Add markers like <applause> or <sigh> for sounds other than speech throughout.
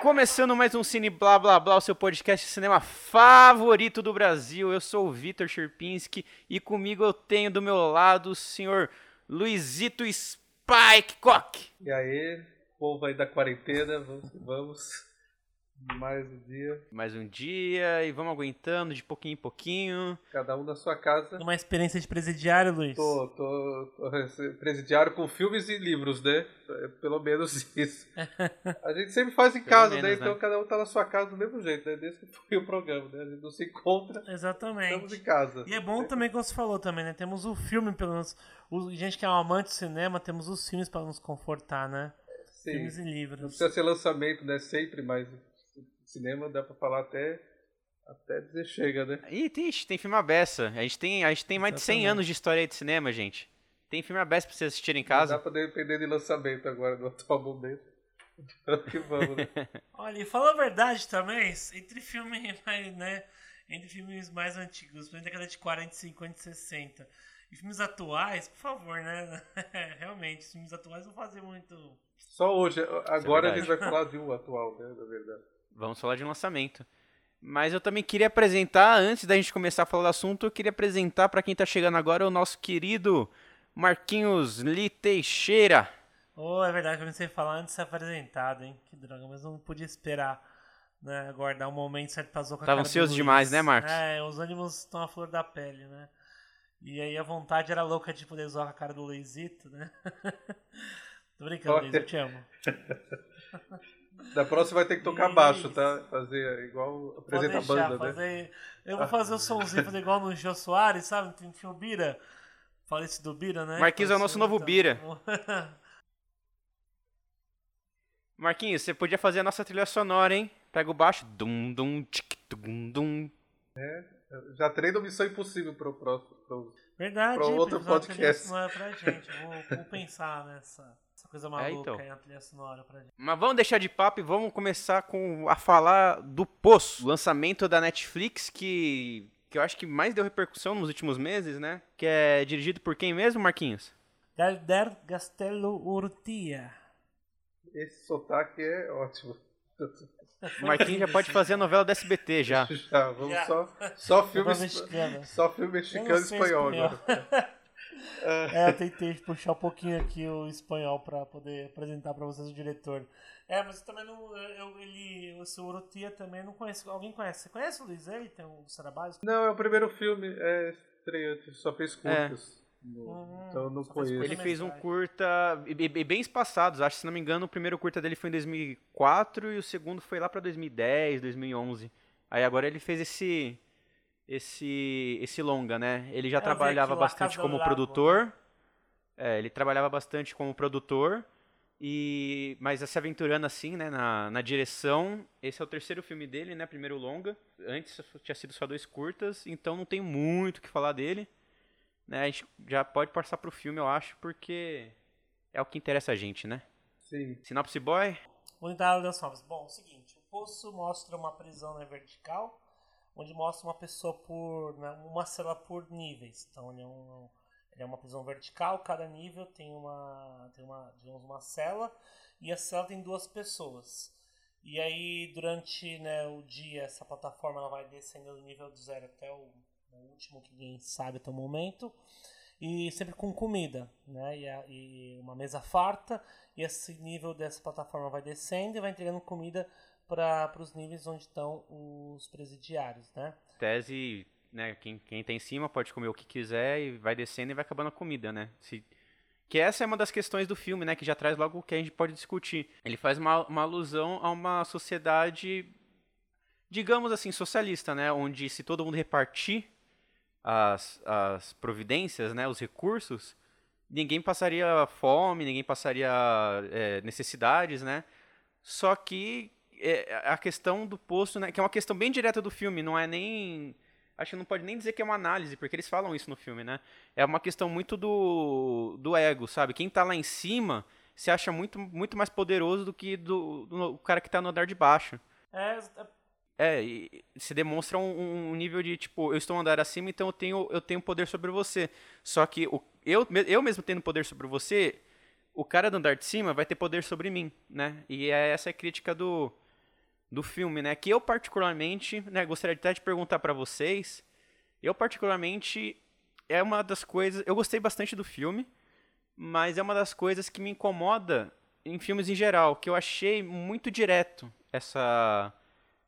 Começando mais um Cine Blá Blá Blá, o seu podcast de cinema favorito do Brasil. Eu sou o Vitor Sherpinski e comigo eu tenho do meu lado o senhor Luizito Spike Cock. E aí, povo aí da quarentena, vamos, vamos. Mais um dia. Mais um dia e vamos aguentando de pouquinho em pouquinho. Cada um na sua casa. Uma experiência de presidiário, Luiz. Tô, tô, tô <laughs> presidiário com filmes e livros, né? É pelo menos <laughs> isso. A gente sempre faz em casa, né? menos, né? Então cada um tá na sua casa do mesmo jeito, né? Desde que foi o programa, né? A gente não se encontra. Exatamente. Estamos em casa. E é bom também, como você falou também, né? Temos o filme, pelo menos. O, gente que é um amante de cinema, temos os filmes para nos confortar, né? Sim. Filmes e livros. Não precisa ser lançamento, né? Sempre, mas cinema dá pra falar até até dizer chega, né? Ih, tem, tem filme abessa. A gente tem, a gente tem mais de 100 anos de história de cinema, gente. Tem filme abessa pra você assistir em casa. Não dá pra depender de lançamento agora, no atual momento. <laughs> Então que vamos, né? <laughs> Olha, e fala a verdade também, entre filmes mais, né? Entre filmes mais antigos, da década de 40, 50 e 60. E filmes atuais, por favor, né? <laughs> Realmente, filmes atuais vão fazer muito. Só hoje, agora é a gente vai falar de um atual, né? Na verdade. Vamos falar de lançamento. Mas eu também queria apresentar, antes da gente começar a falar do assunto, eu queria apresentar para quem está chegando agora o nosso querido Marquinhos Li Teixeira. Oh, é verdade, comecei a falar antes de ser apresentado, hein? Que droga, mas não podia esperar, né? Aguardar um momento certo pra zoar com Tava ansioso demais, né, Marcos? É, os ânimos estão à flor da pele, né? E aí a vontade era louca de poder zoar com a cara do Luizito, né? <laughs> Tô brincando, Luiz, eu te amo. <laughs> Da próxima vai ter que tocar Isso. baixo, tá? Fazer igual apresenta deixar, a banda, né? fazer... né? Eu vou fazer o somzinho, fazer igual no Jô Soares, sabe? Tinha o Bira. Falei-se do Bira, né? Marquinhos é o nosso novo então. Bira. Marquinhos, você podia fazer a nossa trilha sonora, hein? Pega o baixo. Dum, dum, tic, dum, dum. É, já treino Missão Impossível pro próximo. Pro, Verdade, pro outro podcast. Pra gente. Vou, vou pensar nessa. Coisa maluca é, então. aí na trilha sonora pra gente. Mas vamos deixar de papo e vamos começar com a falar do Poço, lançamento da Netflix que que eu acho que mais deu repercussão nos últimos meses, né? Que é dirigido por quem mesmo, Marquinhos? Galder Castello Urtia. Esse sotaque é ótimo. O Marquinhos já pode fazer a novela da SBT <laughs> já. Já, vamos já. só só filme só filme mexicano e espanhol, espanhol. agora. É, eu tentei puxar um pouquinho aqui o espanhol para poder apresentar para vocês o diretor. É, mas eu também não. Eu, ele, o seu Orotia também não conhece. Alguém conhece? Você conhece o Luiz aí? Tem um trabalhos? Não, é o primeiro filme. É estreante, só fez curtas. É. Uhum, então eu não conheço. Ele fez um curta e, bem espaçados. Acho se não me engano, o primeiro curta dele foi em 2004 e o segundo foi lá para 2010, 2011. Aí agora ele fez esse esse esse longa, né? Ele já trabalhava bastante como produtor. Né? É, ele trabalhava bastante como produtor e mas se aventurando assim, né, na, na direção. Esse é o terceiro filme dele, né? Primeiro longa. Antes tinha sido só dois curtas, então não tem muito o que falar dele. Né? A gente já pode passar pro filme, eu acho, porque é o que interessa a gente, né? Sim. Sinopse Boy. Entrada das novas. Bom, é o seguinte, o poço mostra uma prisão na vertical onde mostra uma pessoa por. Né, uma cela por níveis. Então ele é, um, ele é uma prisão vertical, cada nível tem uma, tem uma, digamos, uma cela, e a cela tem duas pessoas. E aí, durante né, o dia, essa plataforma ela vai descendo do nível do zero até o, o último que ninguém sabe até o momento. E sempre com comida, né? E, a, e uma mesa farta. E esse nível dessa plataforma vai descendo e vai entregando comida para os níveis onde estão os presidiários, né? Tese, né, quem, quem tá em cima pode comer o que quiser e vai descendo e vai acabando a comida, né? Se, que essa é uma das questões do filme, né, que já traz logo o que a gente pode discutir. Ele faz uma, uma alusão a uma sociedade, digamos assim, socialista, né, onde se todo mundo repartir as, as providências, né, os recursos, ninguém passaria fome, ninguém passaria é, necessidades, né? Só que é, a questão do posto, né, que é uma questão bem direta do filme, não é nem acho que não pode nem dizer que é uma análise, porque eles falam isso no filme, né? É uma questão muito do, do ego, sabe? Quem tá lá em cima se acha muito, muito mais poderoso do que do, do o cara que tá no andar de baixo. É, é, é e se demonstra um, um, nível de tipo, eu estou no andar acima, então eu tenho, eu tenho poder sobre você. Só que o, eu, eu mesmo tendo poder sobre você, o cara do andar de cima vai ter poder sobre mim, né? E é essa a crítica do, do filme, né? Que eu particularmente, né, gostaria até de perguntar para vocês, eu particularmente é uma das coisas, eu gostei bastante do filme, mas é uma das coisas que me incomoda em filmes em geral, que eu achei muito direto essa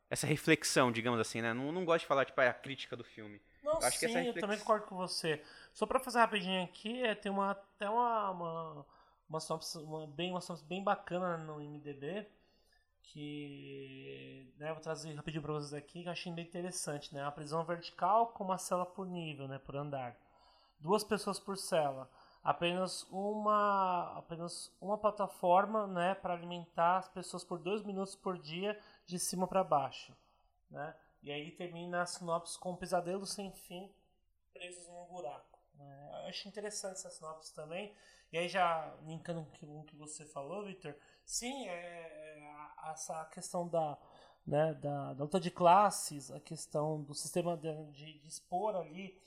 essa reflexão, digamos assim, né? Não, não gosto de falar tipo é a crítica do filme. Não, eu acho sim, que essa reflex... eu também concordo com você. Só para fazer rapidinho aqui, é, tem uma até uma uma uma sinopse, uma bem uma bem bacana no IMDb que né, vou trazer rapidinho para vocês aqui que eu achei bem interessante, né? A prisão vertical com uma cela por nível, né, por andar. Duas pessoas por cela. Apenas uma apenas uma plataforma, né, para alimentar as pessoas por dois minutos por dia de cima para baixo, né? E aí termina a sinopse com um pesadelo sem fim presos num buraco. Né? Eu acho interessante essa sinopse também. E aí já linkando com o que você falou, Victor, sim, é, essa questão da, né, da, da, luta de classes, a questão do sistema de, de, de expor ali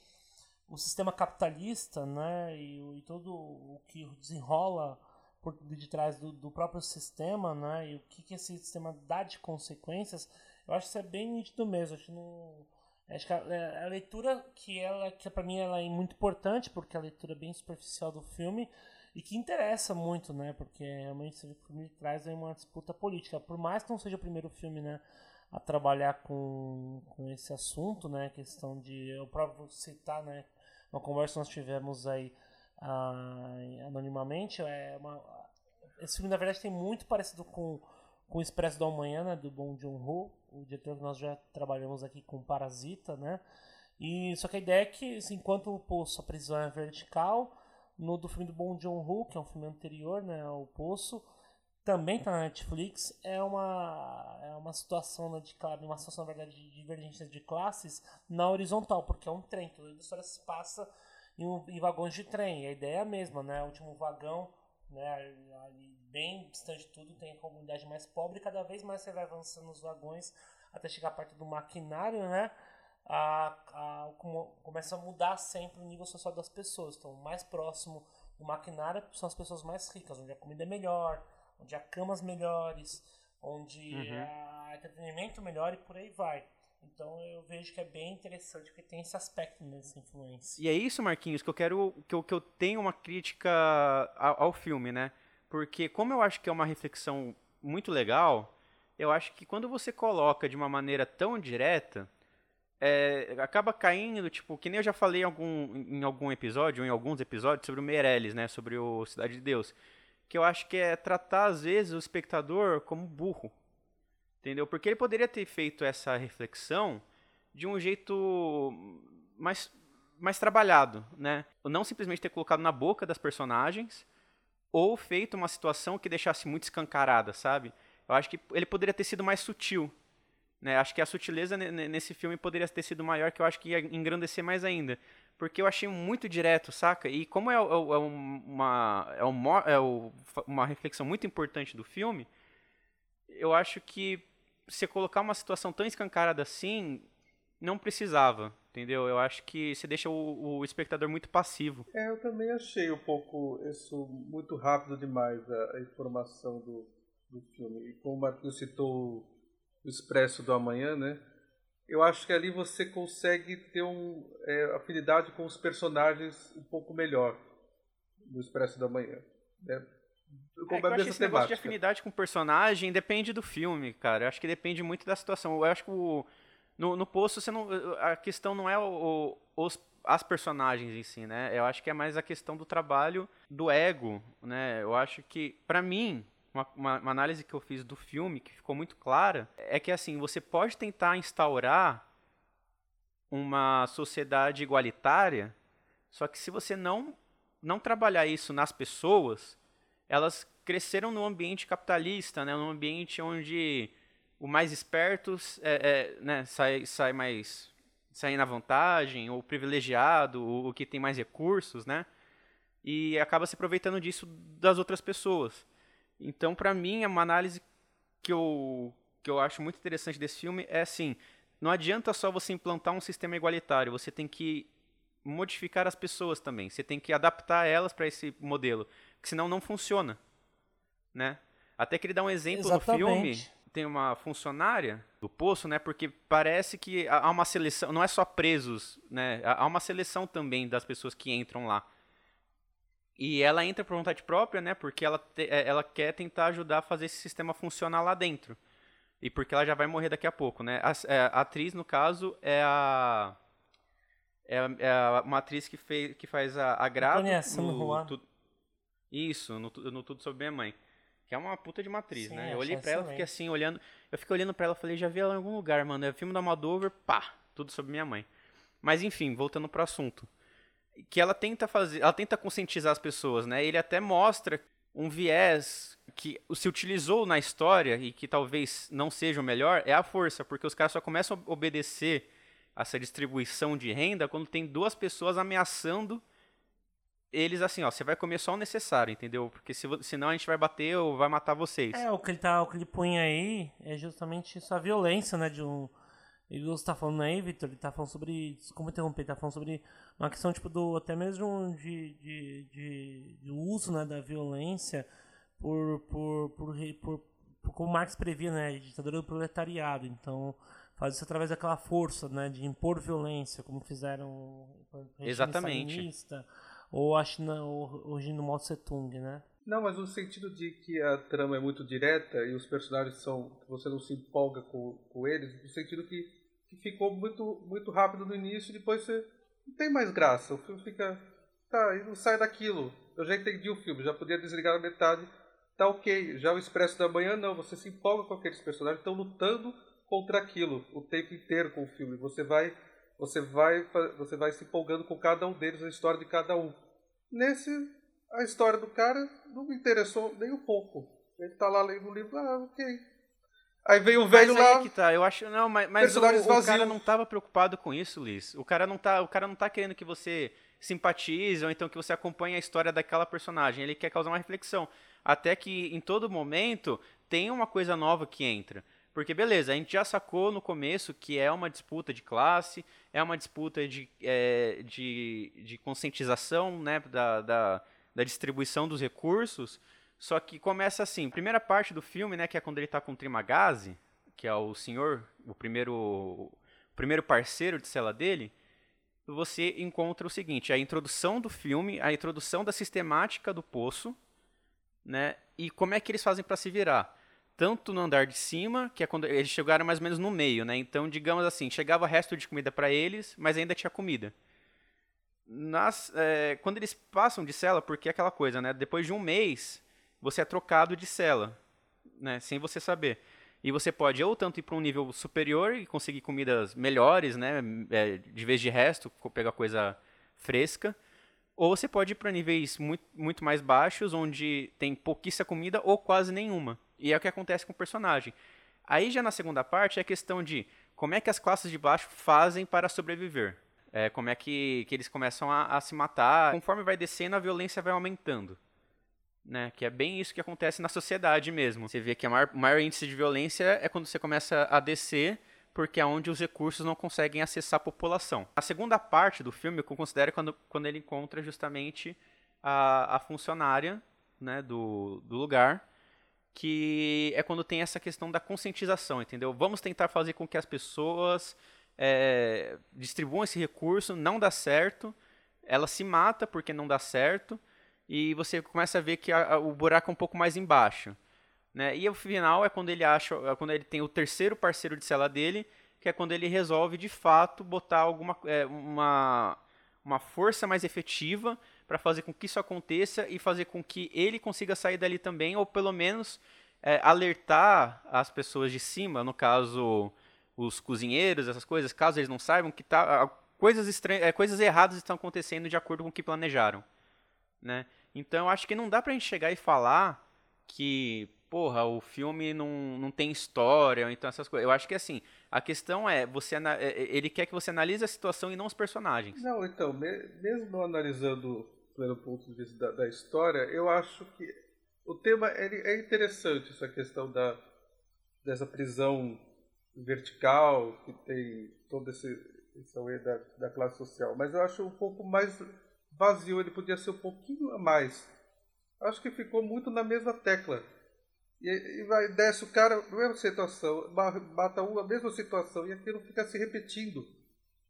o sistema capitalista, né, e, e, todo o que desenrola por de trás do, do, próprio sistema, né, e o que, que esse sistema dá de consequências, eu acho que isso é bem nítido mesmo. Acho que não, acho que a, é, a leitura que ela, que para mim ela é muito importante porque a leitura é bem superficial do filme e que interessa muito, né? Porque realmente o filme traz aí uma disputa política. Por mais que não seja o primeiro filme, né? A trabalhar com, com esse assunto, né? Questão de. Eu próprio citar, né? Uma conversa que nós tivemos aí ah, anonimamente. É uma, esse filme, na verdade, tem muito parecido com, com o Expresso da Manhã, né? Do Bong Joon-ho, o diretor que nós já trabalhamos aqui com Parasita, né? E, só que a ideia é que, assim, enquanto o poço, a prisão é vertical, no do filme do Bong Joon-ho, que é um filme anterior, né, ao Poço, também está na Netflix, é uma, é uma situação, né, de, uma situação, na verdade, de divergência de classes na horizontal, porque é um trem, toda a história se passa em, em vagões de trem, a ideia é a mesma, né, o último vagão, né, ali bem distante de tudo, tem a comunidade mais pobre, e cada vez mais você vai avançando nos vagões até chegar a parte do maquinário, né, a, a, começa a mudar sempre o nível social das pessoas. Então, mais próximo do maquinário são as pessoas mais ricas, onde a comida é melhor, onde há camas melhores, onde uhum. há entretenimento melhor e por aí vai. Então eu vejo que é bem interessante porque tem esse aspecto nessa influência. E é isso, Marquinhos, que eu quero que eu, que eu tenho uma crítica ao, ao filme, né? Porque como eu acho que é uma reflexão muito legal, eu acho que quando você coloca de uma maneira tão direta, é, acaba caindo, tipo, que nem eu já falei em algum, em algum episódio, ou em alguns episódios, sobre o Meirelles, né, sobre o Cidade de Deus, que eu acho que é tratar, às vezes, o espectador como burro, entendeu? Porque ele poderia ter feito essa reflexão de um jeito mais, mais trabalhado, né? Não simplesmente ter colocado na boca das personagens, ou feito uma situação que deixasse muito escancarada, sabe? Eu acho que ele poderia ter sido mais sutil, né? Acho que a sutileza nesse filme poderia ter sido maior, que eu acho que ia engrandecer mais ainda. Porque eu achei muito direto, saca? E como é, é, é uma, é, uma, é uma reflexão muito importante do filme, eu acho que você colocar uma situação tão escancarada assim, não precisava, entendeu? Eu acho que você deixa o, o, espectador muito passivo. É, eu também achei um pouco isso muito rápido demais, a, a informação do, do filme. E como o Marquinhos citou o Expresso do Amanhã, né? Eu acho que ali você consegue ter é, afinidade com os personagens um pouco melhor no Expresso do Amanhã. Né? É, eu acho que esse negócio de afinidade com o personagem depende do filme, cara. Eu acho que depende muito da situação. Eu acho que o, no, no Poço você não, a questão não é o, o, os, as personagens em si, né? Eu acho que é mais a questão do trabalho do ego, né? Eu acho que, para mim, uma, uma, uma, análise que eu fiz do filme, que ficou muito clara, é que assim, você pode tentar instaurar uma sociedade igualitária, só que se você não, não trabalhar isso nas pessoas, elas cresceram no ambiente capitalista, né, num ambiente onde o mais esperto é, é, né, sai, sai mais sai na vantagem, ou privilegiado, o que tem mais recursos, né? E acaba se aproveitando disso das outras pessoas. Então, para mim, é uma análise que eu, que eu acho muito interessante desse filme é assim: não adianta só você implantar um sistema igualitário, você tem que modificar as pessoas também. Você tem que adaptar elas para esse modelo, que senão não funciona, né? Até que ele dá um exemplo Exatamente. no filme, tem uma funcionária do poço, né? Porque parece que há uma seleção, não é só presos, né? Há uma seleção também das pessoas que entram lá. E ela entra por vontade própria, né? Porque ela, te, é, ela quer tentar ajudar a fazer esse sistema funcionar lá dentro. E porque ela já vai morrer daqui a pouco, né? A, é, a atriz, no caso, é a. É, é uma atriz que, fez, que faz a, a Grado. No, tu, isso, no, no Tudo Sobre Minha Mãe. Que é uma puta de matriz, Sim, né? Eu olhei pra ela, fiquei assim, olhando. Eu fiquei olhando pra ela falei, já vi ela em algum lugar, mano. É filme da Almodóvar, pá, tudo sobre minha mãe. Mas enfim, voltando pro assunto. Que ela tenta fazer. Ela tenta conscientizar as pessoas, né? Ele até mostra um viés que se utilizou na história e que talvez não seja o melhor é a força, porque os caras só começam a obedecer essa distribuição de renda quando tem duas pessoas ameaçando eles assim, ó, você vai comer só o necessário, entendeu? Porque se, senão a gente vai bater ou vai matar vocês. É, o que ele tá, o que ele põe aí é justamente essa violência, né, de um ele está falando aí, Vitor, ele está falando sobre. Como interromper? Ele tá falando sobre uma questão, tipo, do. Até mesmo de, de, de, de uso né, da violência por, por, por, por, por como Marx previa, né? A ditadura do proletariado. Então, faz isso através daquela força, né? De impor violência, como fizeram Exatamente ou a China hoje no Mao Tse Tung, né? Não, mas no sentido de que a trama é muito direta e os personagens são. você não se empolga com, com eles, no sentido que, que ficou muito, muito rápido no início e depois você não tem mais graça. O filme fica. Tá, e não sai daquilo. Eu já entendi o filme, já podia desligar na metade. Tá ok. Já o Expresso da Manhã, não. Você se empolga com aqueles personagens, estão lutando contra aquilo o tempo inteiro com o filme. Você vai você vai, você vai se empolgando com cada um deles, a história de cada um. Nesse, a história do cara não me interessou nem um pouco. Ele tá lá lendo o livro, ah, ok. Aí veio o velho mas lá. que tá, eu acho, não, mas, mas o, o, cara não tava preocupado com isso, Liz. O cara não tá, o cara não tá querendo que você simpatize ou então que você acompanhe a história daquela personagem. Ele quer causar uma reflexão. Até que em todo momento tem uma coisa nova que entra. Porque, beleza, a gente já sacou no começo que é uma disputa de classe, é uma disputa de, é, de, de conscientização né, da, da, da, distribuição dos recursos, só que começa assim, primeira parte do filme, né, que é quando ele está com o Trimagazi, que é o senhor, o primeiro, o primeiro parceiro de cela dele, você encontra o seguinte, a introdução do filme, a introdução da sistemática do poço, né, e como é que eles fazem para se virar tanto no andar de cima, que é quando eles chegaram mais ou menos no meio, né? Então, digamos assim, chegava resto de comida para eles, mas ainda tinha comida. Nas, é, quando eles passam de cela, porque é aquela coisa, né? Depois de um mês, você é trocado de cela, né? Sem você saber. E você pode ou tanto ir para um nível superior e conseguir comidas melhores, né? É, de vez de resto, pegar coisa fresca. Ou você pode ir para níveis muito, muito mais baixos, onde tem pouquíssima comida ou quase nenhuma. E é o que acontece com o personagem. Aí já na segunda parte é a questão de como é que as classes de baixo fazem para sobreviver. É, como é que, que eles começam a, a, se matar. Conforme vai descendo, a violência vai aumentando. Né? Que é bem isso que acontece na sociedade mesmo. Você vê que o maior, maior, índice de violência é quando você começa a descer, porque é onde os recursos não conseguem acessar a população. A segunda parte do filme eu considero quando, quando ele encontra justamente a, a funcionária né, do, do lugar que é quando tem essa questão da conscientização, entendeu? Vamos tentar fazer com que as pessoas é, distribuam esse recurso, não dá certo, ela se mata porque não dá certo, e você começa a ver que a, a, o buraco é um pouco mais embaixo. Né? E o final é quando ele acha, é quando ele tem o terceiro parceiro de cela dele, que é quando ele resolve de fato botar alguma é, uma, uma força mais efetiva para fazer com que isso aconteça e fazer com que ele consiga sair dali também, ou pelo menos é, alertar as pessoas de cima, no caso os cozinheiros, essas coisas, caso eles não saibam que tá, coisas, estranhas, é, coisas erradas estão acontecendo de acordo com o que planejaram. Né? Então acho que não dá pra gente chegar e falar que, porra, o filme não, não tem história, então essas coisas. Eu acho que assim, a questão é, você é, é, ele quer que você analise a situação e não os personagens. Não, então, mesmo analisando pelo ponto de vista da, da história, eu acho que o tema ele é interessante, essa questão da, dessa prisão vertical, que tem todo esse, Esse é o da, da classe social. Mas eu acho um pouco mais vazio, ele podia ser um pouquinho a mais. Acho que ficou muito na mesma tecla. E, e vai, desce o cara, mesma situação, mata um, a mesma situação, e aquilo fica se repetindo.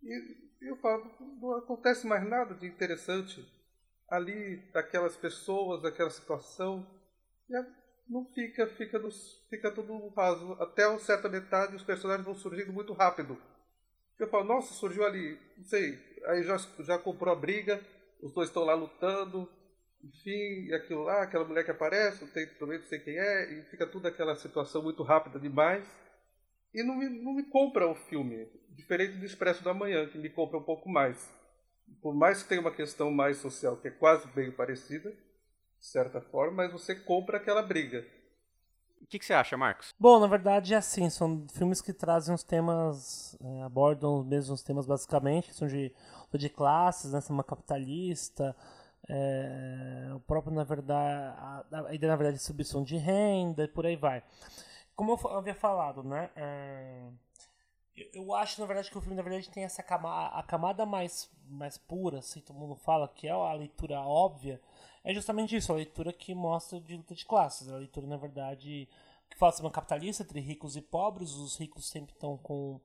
E eu falo, não acontece mais nada de interessante ali, daquelas pessoas, daquela situação. E não fica, fica, fica tudo raso. Até uma certa metade os personagens vão surgindo muito rápido. Eu falo, nossa, surgiu ali, não sei, aí já, já comprou a briga, os dois estão lá lutando, enfim, e aquilo lá, aquela mulher que aparece, não tem, também não sei quem é, e fica tudo aquela situação muito rápida demais. E não me, não me compra o filme, diferente do Expresso da Manhã, que me compra um pouco mais. Por mais que tenha uma questão mais social, que é quase bem parecida, de certa forma, mas você compra aquela briga. O que, que, você acha, Marcos? Bom, na verdade é assim, são filmes que trazem os temas, é, abordam os mesmos temas basicamente, que são de, de classes, né, uma capitalista, é, o próprio, na verdade, a, a, ideia, na verdade, de distribuição de renda e por aí vai. Como eu havia falado, né, é, eu, acho, na verdade, que o filme, na verdade, tem essa camada, a camada mais, mais pura, assim, todo mundo fala, que é a leitura óbvia, é justamente isso, a leitura que mostra de luta de classes, a leitura, na verdade, que fala sobre uma capitalista entre ricos e pobres, os ricos sempre estão com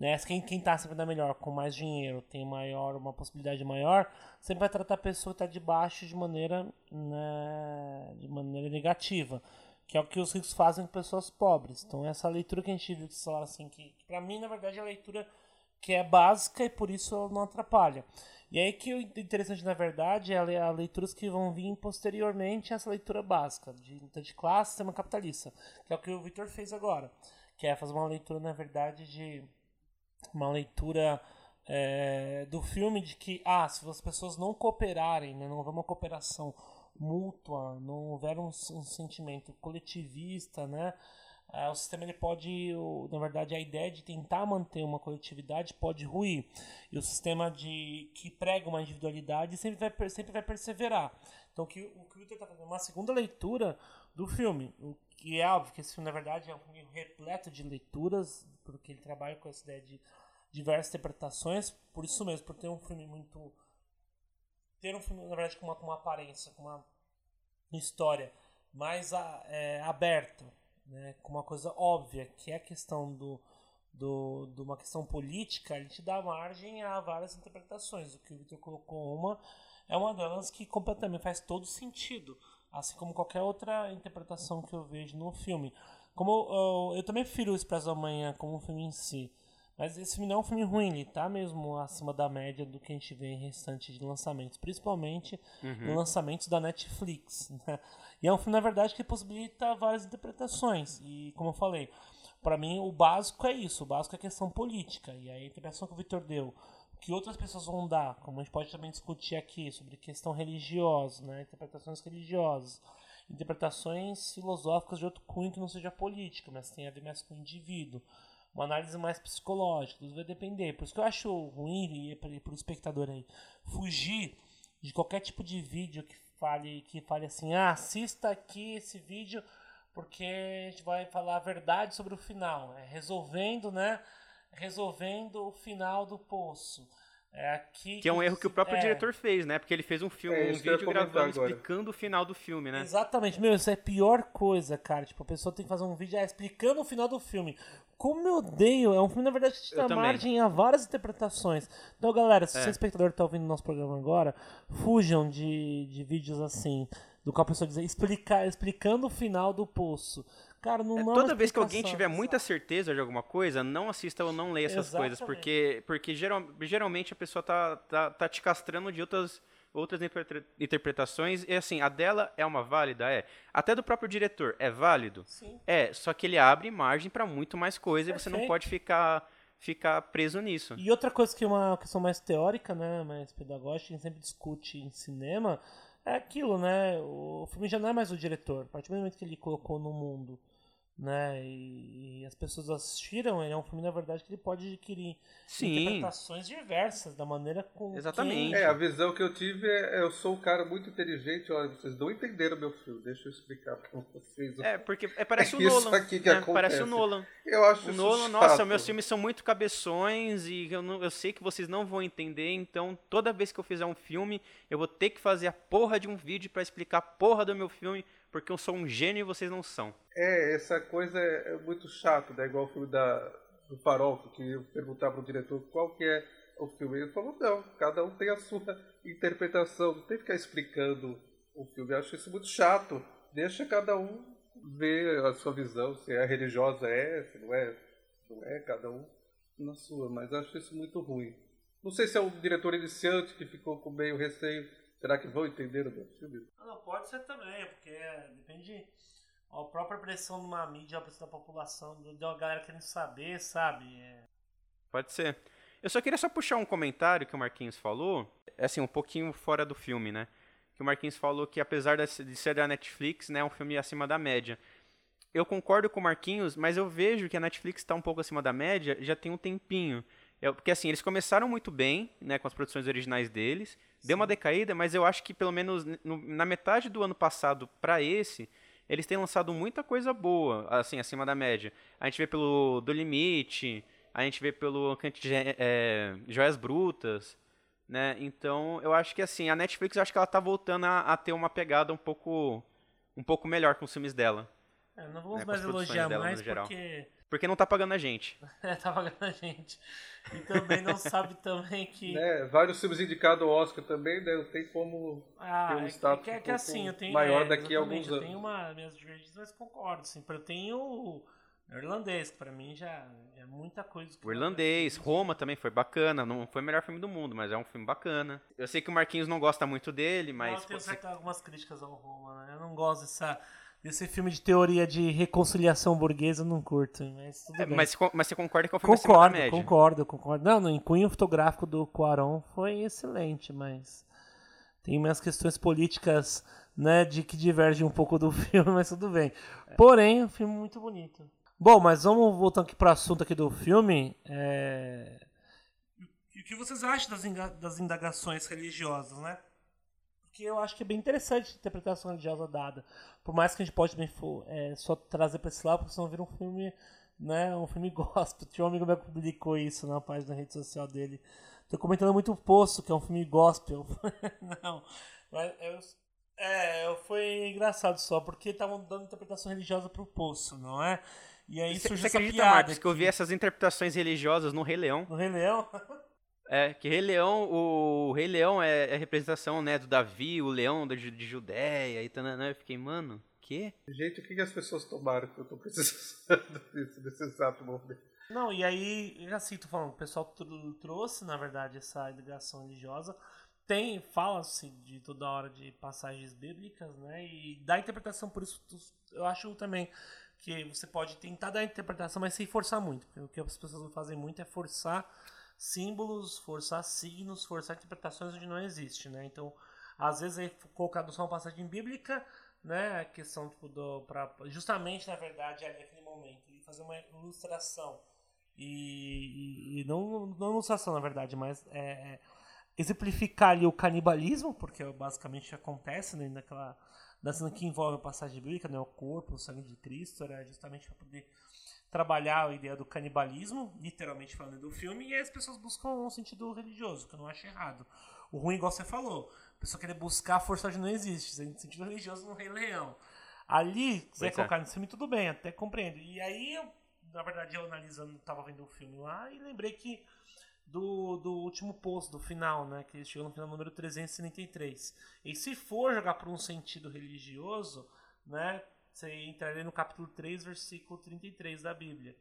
né? Quem, quem tá sempre na melhor, com mais dinheiro, tem maior, uma possibilidade maior, sempre vai tratar a pessoa que está de baixo de maneira, né, de maneira negativa. Que é o que os ricos fazem com pessoas pobres. Então essa leitura que a gente que falaram assim, que, para mim, na verdade, é a leitura que é básica e por isso ela não atrapalha. E aí que o interessante, na verdade, é a leituras que vão vir posteriormente a essa leitura básica, de luta de classe, sistema capitalista, que é o que o Victor fez agora, que é fazer uma leitura, na verdade, de uma leitura é, do filme de que, ah, se as pessoas não cooperarem, né, não houver uma cooperação mútua, não houver um, um sentimento coletivista, né, é, o sistema ele pode, na verdade, a ideia de tentar manter uma coletividade pode ruir. E o sistema de que prega uma individualidade sempre vai, sempre vai perseverar. Então, o que o Victor está fazendo é uma segunda leitura do filme. O que é óbvio que esse filme, na verdade, é um filme repleto de leituras, porque ele trabalha com essa ideia de diversas interpretações, por isso mesmo, por ter um filme muito. ter um filme, na verdade, com uma, com uma aparência, com uma história mais é, aberta, né, com uma coisa óbvia, que é a questão do, do, de uma questão política, a gente dá margem a várias interpretações. O que o Victor colocou uma é uma delas que completamente faz todo sentido, assim como qualquer outra interpretação que eu vejo no filme. Como eu, eu também prefiro o Expresso da Manhã como um filme em si, mas esse filme não é um filme ruim, ele tá mesmo acima da média do que a gente vê em restante de lançamentos, principalmente uhum. lançamentos da Netflix. Né? E é um filme, na verdade, que possibilita várias interpretações. E, como eu falei, para mim o básico é isso, o básico é a questão política. E a interpretação que o Victor deu, que outras pessoas vão dar, como a gente pode também discutir aqui sobre questão religiosa, né? interpretações religiosas, interpretações filosóficas de outro cunho que não seja política, mas tem a ver mais com o indivíduo uma análise mais psicológica, vai depender. Por isso que eu acho ruim para o espectador aí fugir de qualquer tipo de vídeo que fale que fale assim, ah, assista aqui esse vídeo porque a gente vai falar a verdade sobre o final, é resolvendo, né? Resolvendo o final do poço. É aqui que é um erro que o próprio é. diretor fez, né? Porque ele fez um filme, é, um vídeo gravando explicando o final do filme, né? Exatamente, meu, isso é a pior coisa, cara. Tipo, a pessoa tem que fazer um vídeo é, explicando o final do filme. Como eu odeio, é um filme, na verdade, que te dá margem a várias interpretações. Então, galera, se é. você, espectador, tá ouvindo nosso programa agora, fujam de, de vídeos assim, do qual a pessoa diz explicar, explicando o final do poço. Cara, não, é, não Toda vez que alguém tiver muita certeza de alguma coisa, não assista ou não leia essas Exatamente. coisas, porque, porque geral, geralmente a pessoa tá, tá, tá te castrando de outras, outras interpretações, e assim, a dela é uma válida? É. Até do próprio diretor, é válido? Sim. É, só que ele abre margem para muito mais coisa Perfeito. e você não pode ficar ficar preso nisso. E outra coisa que é uma questão mais teórica, né, mais pedagógica, a gente sempre discute em cinema, é aquilo, né? O filme já não é mais o diretor. A partir do momento que ele colocou no mundo né? E, e, as pessoas assistiram, ele é um filme, na verdade, que ele pode adquirir Sim. interpretações diversas da maneira como. Exatamente. É, a visão que eu tive é eu sou um cara muito inteligente, olha, vocês não entenderam meu filme, deixa eu explicar pra vocês. É, porque é, <laughs> parece é o Nolan. Aqui que né? acontece. Parece o Nolan. Eu acho o isso Nolan, chato. nossa, meus filmes são muito cabeções e eu, não, eu sei que vocês não vão entender, então toda vez que eu fizer um filme, eu vou ter que fazer a porra de um vídeo para explicar a porra do meu filme, porque eu sou um gênio e vocês não são. É, essa coisa é, é muito chato, né? Igual o filme da, do Farol, que eu perguntar pro diretor qual que é o filme. Ele falou, não, cada um tem a sua interpretação, não tem que ficar explicando o filme. Eu acho isso muito chato. Deixa cada um ver a sua visão, se é religiosa é, se não é, não é, cada um na sua, mas acho isso muito ruim. Não sei se é um diretor iniciante que ficou com meio receio. Será que vão entender o meu filme? Não, pode ser também, porque depende a própria pressão de uma mídia, a pressão da população, de uma galera querendo saber, sabe? É... Pode ser. Eu só queria só puxar um comentário que o Marquinhos falou, é assim, um pouquinho fora do filme, né? Que o Marquinhos falou que apesar de ser da Netflix, né, é um filme acima da média. Eu concordo com o Marquinhos, mas eu vejo que a Netflix está um pouco acima da média já tem um tempinho. Eu, porque assim, eles começaram muito bem, né, com as produções originais deles. Sim. Deu uma decaída, mas eu acho que pelo menos no, na metade do ano passado para esse, eles têm lançado muita coisa boa, assim, acima da média. A gente vê pelo Do Limite, a gente vê pelo é, Joias Brutas, né? Então, eu acho que assim, a Netflix, eu acho que ela tá voltando a, a ter uma pegada um pouco um pouco melhor com os filmes dela. É, não vamos né, mais elogiar mais porque porque não tá pagando a gente. <laughs> é, tá pagando a gente. E também não sabe também que. É, vários filmes indicados ao Oscar também, né? Não tem como ah, ter um é status que, é que, assim, eu tenho, maior é, daqui a alguns eu anos. Eu tenho uma, minhas divergências, mas concordo. Assim, eu tenho o irlandês, que pra mim já é muita coisa. O irlandês, Roma também foi bacana. Não foi o melhor filme do mundo, mas é um filme bacana. Eu sei que o Marquinhos não gosta muito dele, mas. Eu tenho certo, algumas críticas ao Roma, né? Eu não gosto dessa esse filme de teoria de reconciliação burguesa eu não curto, mas tudo é, bem. Mas, mas, você concorda que é um filme concordo, média? Concordo, concordo. Não, no encunho fotográfico do Cuarón foi excelente, mas tem umas questões políticas, né, de que divergem um pouco do <laughs> filme, mas tudo bem. Porém, é um filme muito bonito. Bom, mas vamos voltar aqui para o assunto aqui do filme. É... E o que vocês acham das, das indagações religiosas, né? Porque eu acho que é bem interessante a interpretação religiosa dada. Por mais que a gente pode também é, só trazer para esse lado, porque senão vira um filme, né, um filme <laughs> gospel. Tinha um amigo meu que publicou isso na página da rede social dele. Tô comentando muito o Poço, que é um filme gospel. <laughs> Não, mas eu, é, foi engraçado só, porque estavam dando interpretação religiosa pro Poço, não é? E aí surgiu essa acredita, piada. Marcos, que eu vi essas interpretações religiosas no Rei Leão. No Rei Leão? <laughs> É, que Rei Leão, o Rei Leão é, é a representação, né, do Davi, o leão de, de Judéia e tal, né? Eu fiquei, mano, que? Gente, o que, que as pessoas tomaram que eu tô precisando <laughs> disso nesse exato momento? Não, e aí, assim, tô falando, o pessoal trouxe, na verdade, essa ligação religiosa. Tem, fala-se de toda hora de passagens bíblicas, né? E dá interpretação, por isso eu acho também que você pode tentar dar interpretação, mas sem forçar muito. Porque o que as pessoas fazem muito é forçar símbolos, forçar signos, forçar interpretações onde não existe, né? Então, às vezes é colocado só uma passagem bíblica, né? A questão tipo do justamente na verdade ali naquele momento e fazer uma ilustração e, e, e não não ilustração na verdade, mas é, é, exemplificar ali o canibalismo, porque basicamente acontece né, naquela da cena que envolve a passagem bíblica, né? O corpo, o sangue de Cristo, era justamente para poder trabalhar a ideia do canibalismo, literalmente falando do filme, e aí as pessoas buscam um sentido religioso, que eu não acho errado. O ruim, igual você falou, a pessoa querer buscar a força de não existe, sentido religioso no Rei Leão. Ali, quiser é. colocar nesse filme, tudo bem, até compreendo. E aí, eu, na verdade, eu analisando, tava vendo o filme lá e lembrei que do, do último post, do final, né? Que chegou no final número 373. E se for jogar por um sentido religioso, né? Você entraria no capítulo 3, versículo 33 da Bíblia.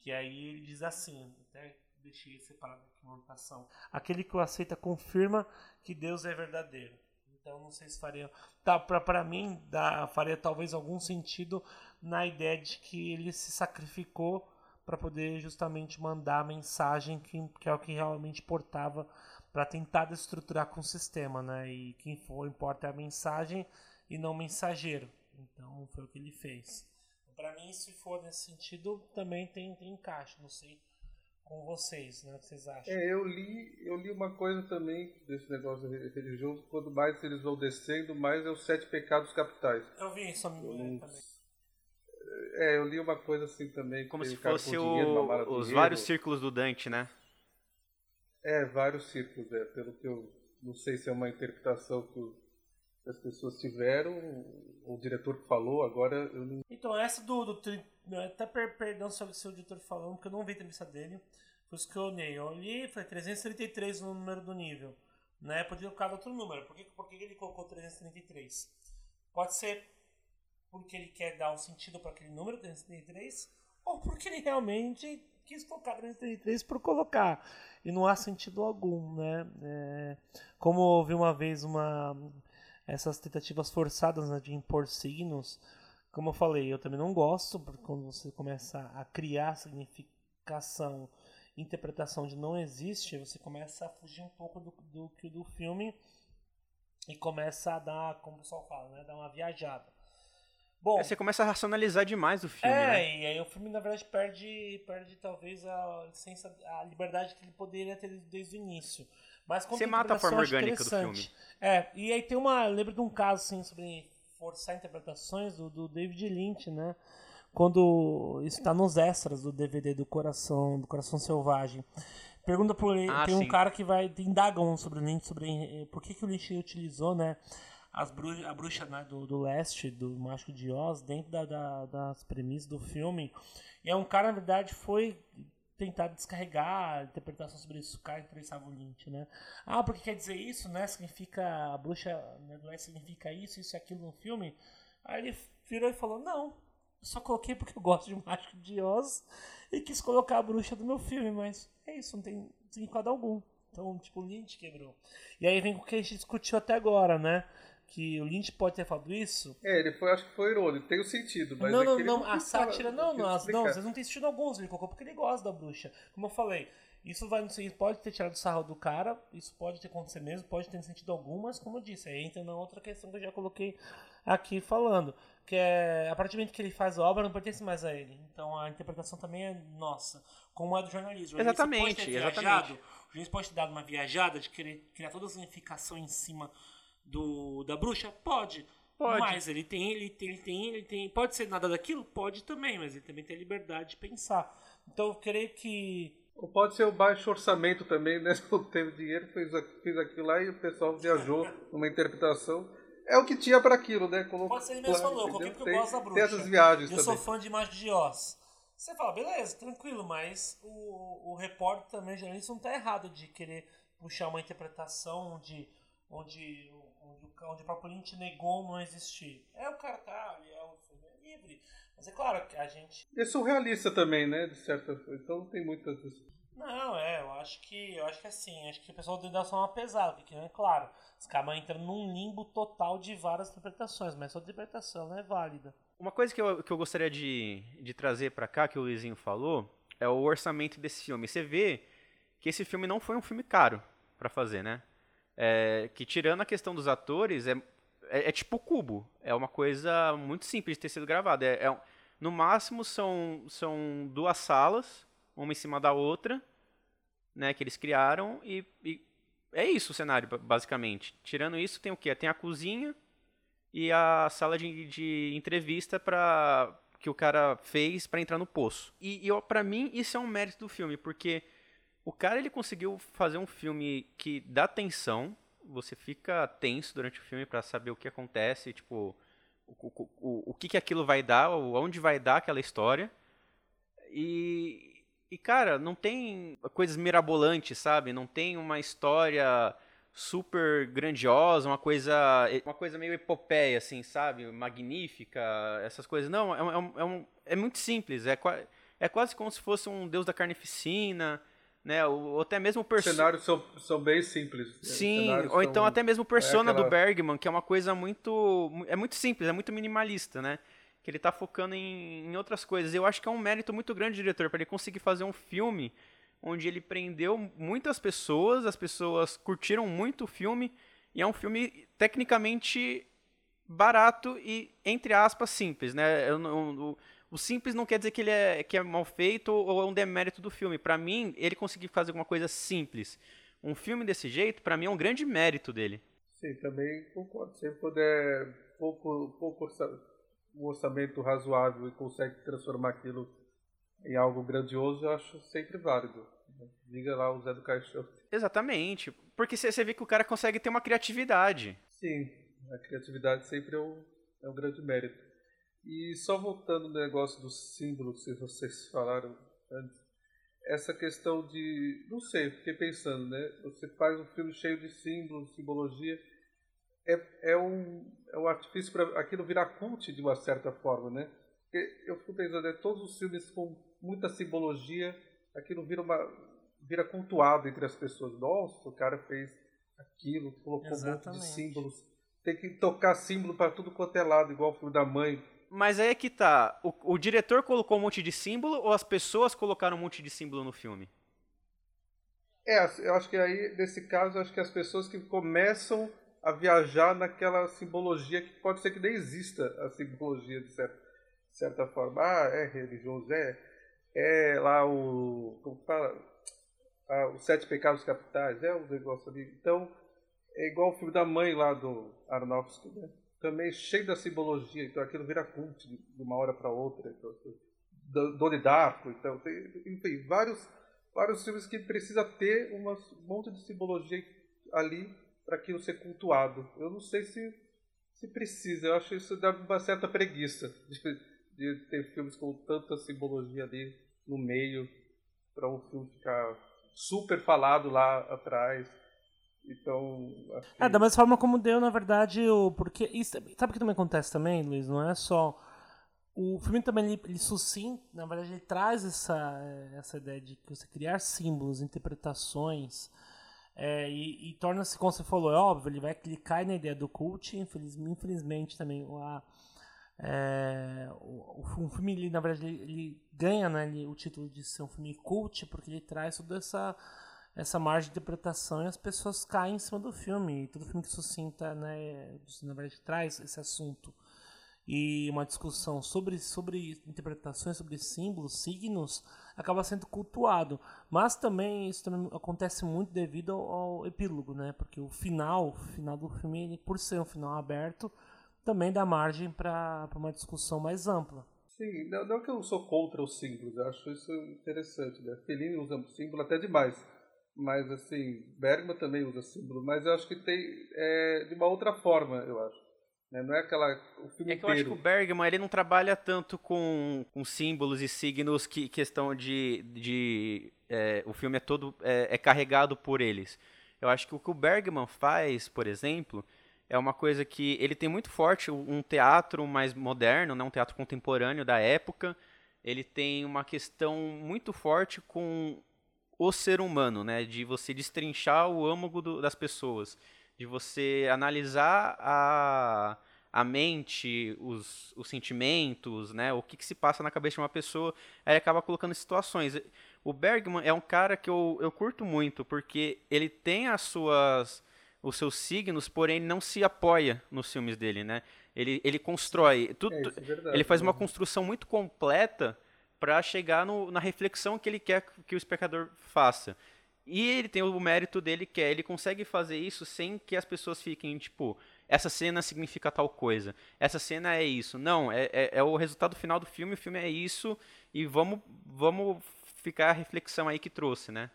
Que aí ele diz assim, até deixei separado aqui uma anotação. Aquele que o aceita confirma que Deus é verdadeiro. Então não sei se faria. Tá, para mim, dá, faria talvez algum sentido na ideia de que ele se sacrificou para poder justamente mandar a mensagem que, que é o que realmente portava para tentar destruturar com o sistema, né? E quem for importa é a mensagem e não o mensageiro. Então foi o que ele fez. Para mim, se for nesse sentido, também tem, tem encaixe. Não sei com vocês, né? O que vocês acham? É, eu li, eu li uma coisa também desse negócio religioso. Quanto mais eles vão descendo, mais é os sete pecados capitais. Eu vi isso eu também. É, eu li uma coisa assim também. Como se fosse o, dinheiro, os vários círculos do Dante, né? É, vários círculos, é. Pelo que eu não sei se é uma interpretação que as pessoas tiveram, o diretor que falou, agora eu não... Então, essa do, do até perdão se o editor falando, porque eu não vi a entrevista dele. Foi isso que eu olhei. Eu olhei foi 333 no número do nível. Né? Podia colocar outro número. Por que, por que ele colocou 333? Pode ser porque ele quer dar um sentido para aquele número 333, ou porque ele realmente quis colocar 333 por colocar. E não há sentido algum, né? É, como houve uma vez uma essas tentativas forçadas né, de impor signos como eu falei, eu também não gosto, porque quando você começa a criar significação, interpretação de não existe, você começa a fugir um pouco do, do, do, filme e começa a dar, como o pessoal fala, né, dar uma viajada. Bom, é, você começa a racionalizar demais o filme. É, né? e aí o filme, na verdade, perde, perde talvez a licença, a liberdade que ele poderia ter desde o início. Mas você mata a forma orgânica do filme. É, e aí tem uma. Lembro de um caso assim sobre forçar interpretações do, do David Lynch, né? Quando isso está nos extras do DVD do Coração, do Coração Selvagem. Pergunta por ele, ah, tem sim. um cara que vai indagam sobre o Lynch, sobre eh, por que, que o Lynch utilizou, né? As bruxa, a bruxa né, do, do leste, do Mágico de Oz, dentro da, da, das premissas do filme. E é um cara, na verdade, foi tentar descarregar a interpretação sobre isso, o cara interessava o Lynch, né? Ah, porque quer dizer isso, né? Significa. A bruxa né, significa isso, isso e aquilo no filme. Aí ele virou e falou: Não, eu só coloquei porque eu gosto de Mágico de Oz e quis colocar a bruxa do meu filme, mas é isso, não tem significado algum. Então, tipo, o Lynch quebrou. E aí vem o que a gente discutiu até agora, né? Que o Lynch pode ter falado isso. É, ele foi, acho que foi irônico, tem o um sentido, mas. Não, é não, não, não a sátira, não, não, não, não, vocês não têm assistido alguns, ele colocou porque ele gosta da bruxa. Como eu falei, isso vai, isso pode ter tirado o sarro do cara, isso pode ter acontecido mesmo, pode ter sentido algum, mas como eu disse, aí entra na outra questão que eu já coloquei aqui falando, que é a partir do momento que ele faz a obra não pertence mais a ele. Então a interpretação também é nossa, como é do jornalismo. Exatamente, exatamente. Viajado, o juiz pode ter dado uma viajada de querer criar toda a significação em cima do da bruxa? Pode. Pode. Mas ele tem, ele tem, ele tem, ele tem. Pode ser nada daquilo? Pode também, mas ele também tem a liberdade de pensar. Então eu creio que. Ou pode ser o baixo orçamento também, né? <laughs> Não teve dinheiro, fez, fez aquilo lá e o pessoal viajou <laughs> numa interpretação. É o que tinha para aquilo, né? Colocou, pode ser ele mesmo falou, porque eu gosto da bruxa. Tem essas viagens eu também. sou fã de Mágico de Oz. Você fala, beleza, tranquilo, mas o, o repórter também, jornalista, não tá errado de querer puxar uma interpretação de onde, onde, onde o próprio Lynch negou não existir. É o cara tá, ele é o filme é livre. Mas é claro que a gente. É surrealista também, né? De certa forma. Então tem muitas. Não, é, eu acho que. Eu acho que assim, acho que o pessoal deu só uma pesada, porque não é claro. Os caras entram num limbo total de várias interpretações, mas sua interpretação não é válida. Uma coisa que eu, que eu gostaria de, de trazer para cá, que o Luizinho falou, é o orçamento desse filme. Você vê que esse filme não foi um filme caro para fazer, né? É, que tirando a questão dos atores, é, é, é, tipo cubo. É uma coisa muito simples de ter sido gravada. É, é, no máximo são, são duas salas, uma em cima da outra, né, que eles criaram, e, e é isso o cenário, basicamente. Tirando isso, tem o quê? Tem a cozinha e a sala de, de entrevista para que o cara fez para entrar no poço. E, e para mim isso é um mérito do filme, porque o cara ele conseguiu fazer um filme que dá tensão, você fica tenso durante o filme para saber o que acontece, tipo, o, o, o, o que, que aquilo vai dar, onde vai dar aquela história. E, e, cara, não tem coisas mirabolantes, sabe? Não tem uma história super grandiosa, uma coisa uma coisa meio epopeia, assim, sabe? Magnífica, essas coisas. Não, é, é, é, um, é muito simples. É, é quase como se fosse um deus da carnificina né? Ou até mesmo Persona. Os cenários são, são bem simples. Sim, ou então até mesmo Persona é aquela... do Bergman, que é uma coisa muito. É muito simples, é muito minimalista, né? Que ele tá focando em, em outras coisas. Eu acho que é um mérito muito grande do diretor, para ele conseguir fazer um filme onde ele prendeu muitas pessoas, as pessoas curtiram muito o filme, e é um filme tecnicamente barato e, entre aspas, simples, né? Eu, eu, o simples não quer dizer que ele é, que é mal feito ou é um demérito do filme. Para mim, ele conseguir fazer alguma coisa simples. Um filme desse jeito, para mim, é um grande mérito dele. Sim, também concordo. Se puder pouco, pouco um orçamento razoável e consegue transformar aquilo em algo grandioso, eu acho sempre válido. Diga lá o Zé do Caixão. Exatamente. Porque você vê que o cara consegue ter uma criatividade. Sim, a criatividade sempre é um, é um grande mérito. E só voltando no negócio dos símbolos que vocês falaram antes, essa questão de. Não sei, fiquei pensando, né? Você faz um filme cheio de símbolos, simbologia. É, é, um, é um artifício para aquilo virar cult de uma certa forma, né? Porque eu fico pensando, né? todos os filmes com muita simbologia, aquilo vira, uma, vira cultuado entre as pessoas. Nossa, o cara fez aquilo, colocou Exatamente. um monte de símbolos. Tem que tocar símbolo para tudo quanto é lado, igual o filme da mãe mas aí é que tá. O, o, diretor colocou um monte de símbolo ou as pessoas colocaram um monte de símbolo no filme? É, eu acho que aí, nesse caso, acho que as pessoas que começam a viajar naquela simbologia que pode ser que nem exista a simbologia de certa, de certa forma. Ah, é religioso, é. É lá o. Como fala? Ah, os Sete Pecados Capitais, é um negócio ali. Então, é igual o filme da mãe lá do Aronofsky, né? Também cheio da simbologia, então aquilo vira cult de uma hora para outra. Então, Donnie Darko, então tem, enfim, vários, vários filmes que precisa ter um monte de simbologia ali para aquilo ser cultuado. Eu não sei se, se precisa, eu acho isso dá uma certa preguiça <laughs> de, de ter filmes com tanta simbologia ali no meio para um filme ficar super falado lá atrás. Então. Que... É, da mesma forma como deu, na verdade, o. Porque. Isso, sabe o que também acontece também, Luiz? Não é só. O filme também ele, ele na verdade, ele traz essa, essa ideia de que você criar símbolos, interpretações. É, e, e torna-se, como você falou, é óbvio, ele vai clicar na ideia do cult, infeliz, infelizmente também a, é, o, o, filme, ele, na verdade, ele, ele ganha né, ele, o título de ser um filme cult, porque ele traz toda essa essa margem de interpretação e as pessoas caem em cima do filme. E todo filme que sucinta, né, na verdade, traz esse assunto e uma discussão sobre, sobre interpretações, sobre símbolos, signos, acaba sendo cultuado. Mas também isso também acontece muito devido ao, ao epílogo, né? Porque o final, o final do filme, ele, por ser um final aberto, também dá margem para uma discussão mais ampla. Sim, não, não que eu sou contra os símbolos, eu acho isso interessante, né? Fellini usa símbolo até demais mas assim, Bergman também usa símbolo, mas eu acho que tem é, de uma outra forma, eu acho. Né? Não é aquela. O filme é que eu acho que o Bergman ele não trabalha tanto com, com símbolos e signos que questão de. de é, o filme é todo é, é, carregado por eles. Eu acho que o que o Bergman faz, por exemplo, é uma coisa que ele tem muito forte um teatro mais moderno, né? um teatro contemporâneo da época. Ele tem uma questão muito forte com o ser humano, né? De você destrinchar o âmago do, das pessoas, de você analisar a, a mente, os, os sentimentos, né? O que, que se passa na cabeça de uma pessoa, aí acaba colocando situações. O Bergman é um cara que eu, eu curto muito, porque ele tem as suas os seus signos, porém ele não se apoia nos filmes dele, né? Ele, ele constrói tudo, é, é verdade, ele faz uma construção muito completa para chegar no, na reflexão que ele quer que o espectador faça. E ele tem o mérito dele que é, ele consegue fazer isso sem que as pessoas fiquem, tipo, essa cena significa tal coisa, essa cena é isso. Não, é, é, é o resultado final do filme, o filme é isso, e vamos, vamos ficar a reflexão aí que trouxe, né?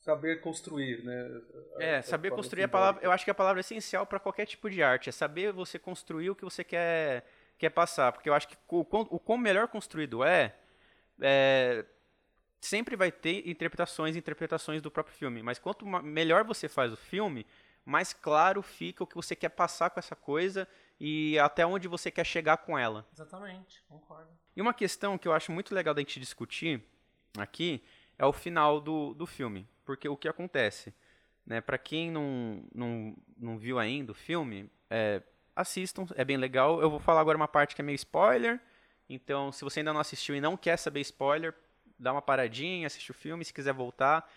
Saber construir, né? É, saber construir a palavra, eu acho que a palavra é essencial para qualquer tipo de arte, é saber você construir o que você quer, quer passar, porque eu acho que o, o quão melhor construído é, é, sempre vai ter interpretações e interpretações do próprio filme. Mas quanto melhor você faz o filme, mais claro fica o que você quer passar com essa coisa e até onde você quer chegar com ela. Exatamente, concordo. E uma questão que eu acho muito legal da gente discutir aqui é o final do, do filme. Porque o que acontece? Né, para quem não, não, não viu ainda o filme, é, assistam, é bem legal. Eu vou falar agora uma parte que é meio spoiler então, se você ainda não assistiu e não quer saber spoiler, dá uma paradinha, assiste o filme, se quiser voltar,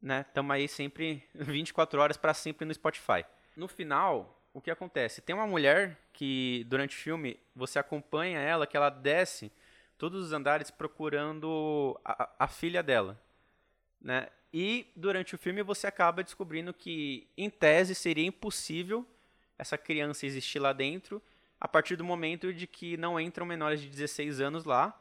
né? Tamo aí sempre <laughs> 24 horas para sempre no Spotify. No final, o que acontece? Tem uma mulher que, durante o filme, você acompanha ela, que ela desce todos os andares procurando a, a filha dela, né? E durante o filme você acaba descobrindo que, em tese, seria impossível essa criança existir lá dentro a partir do momento de que não entram menores de 16 anos lá.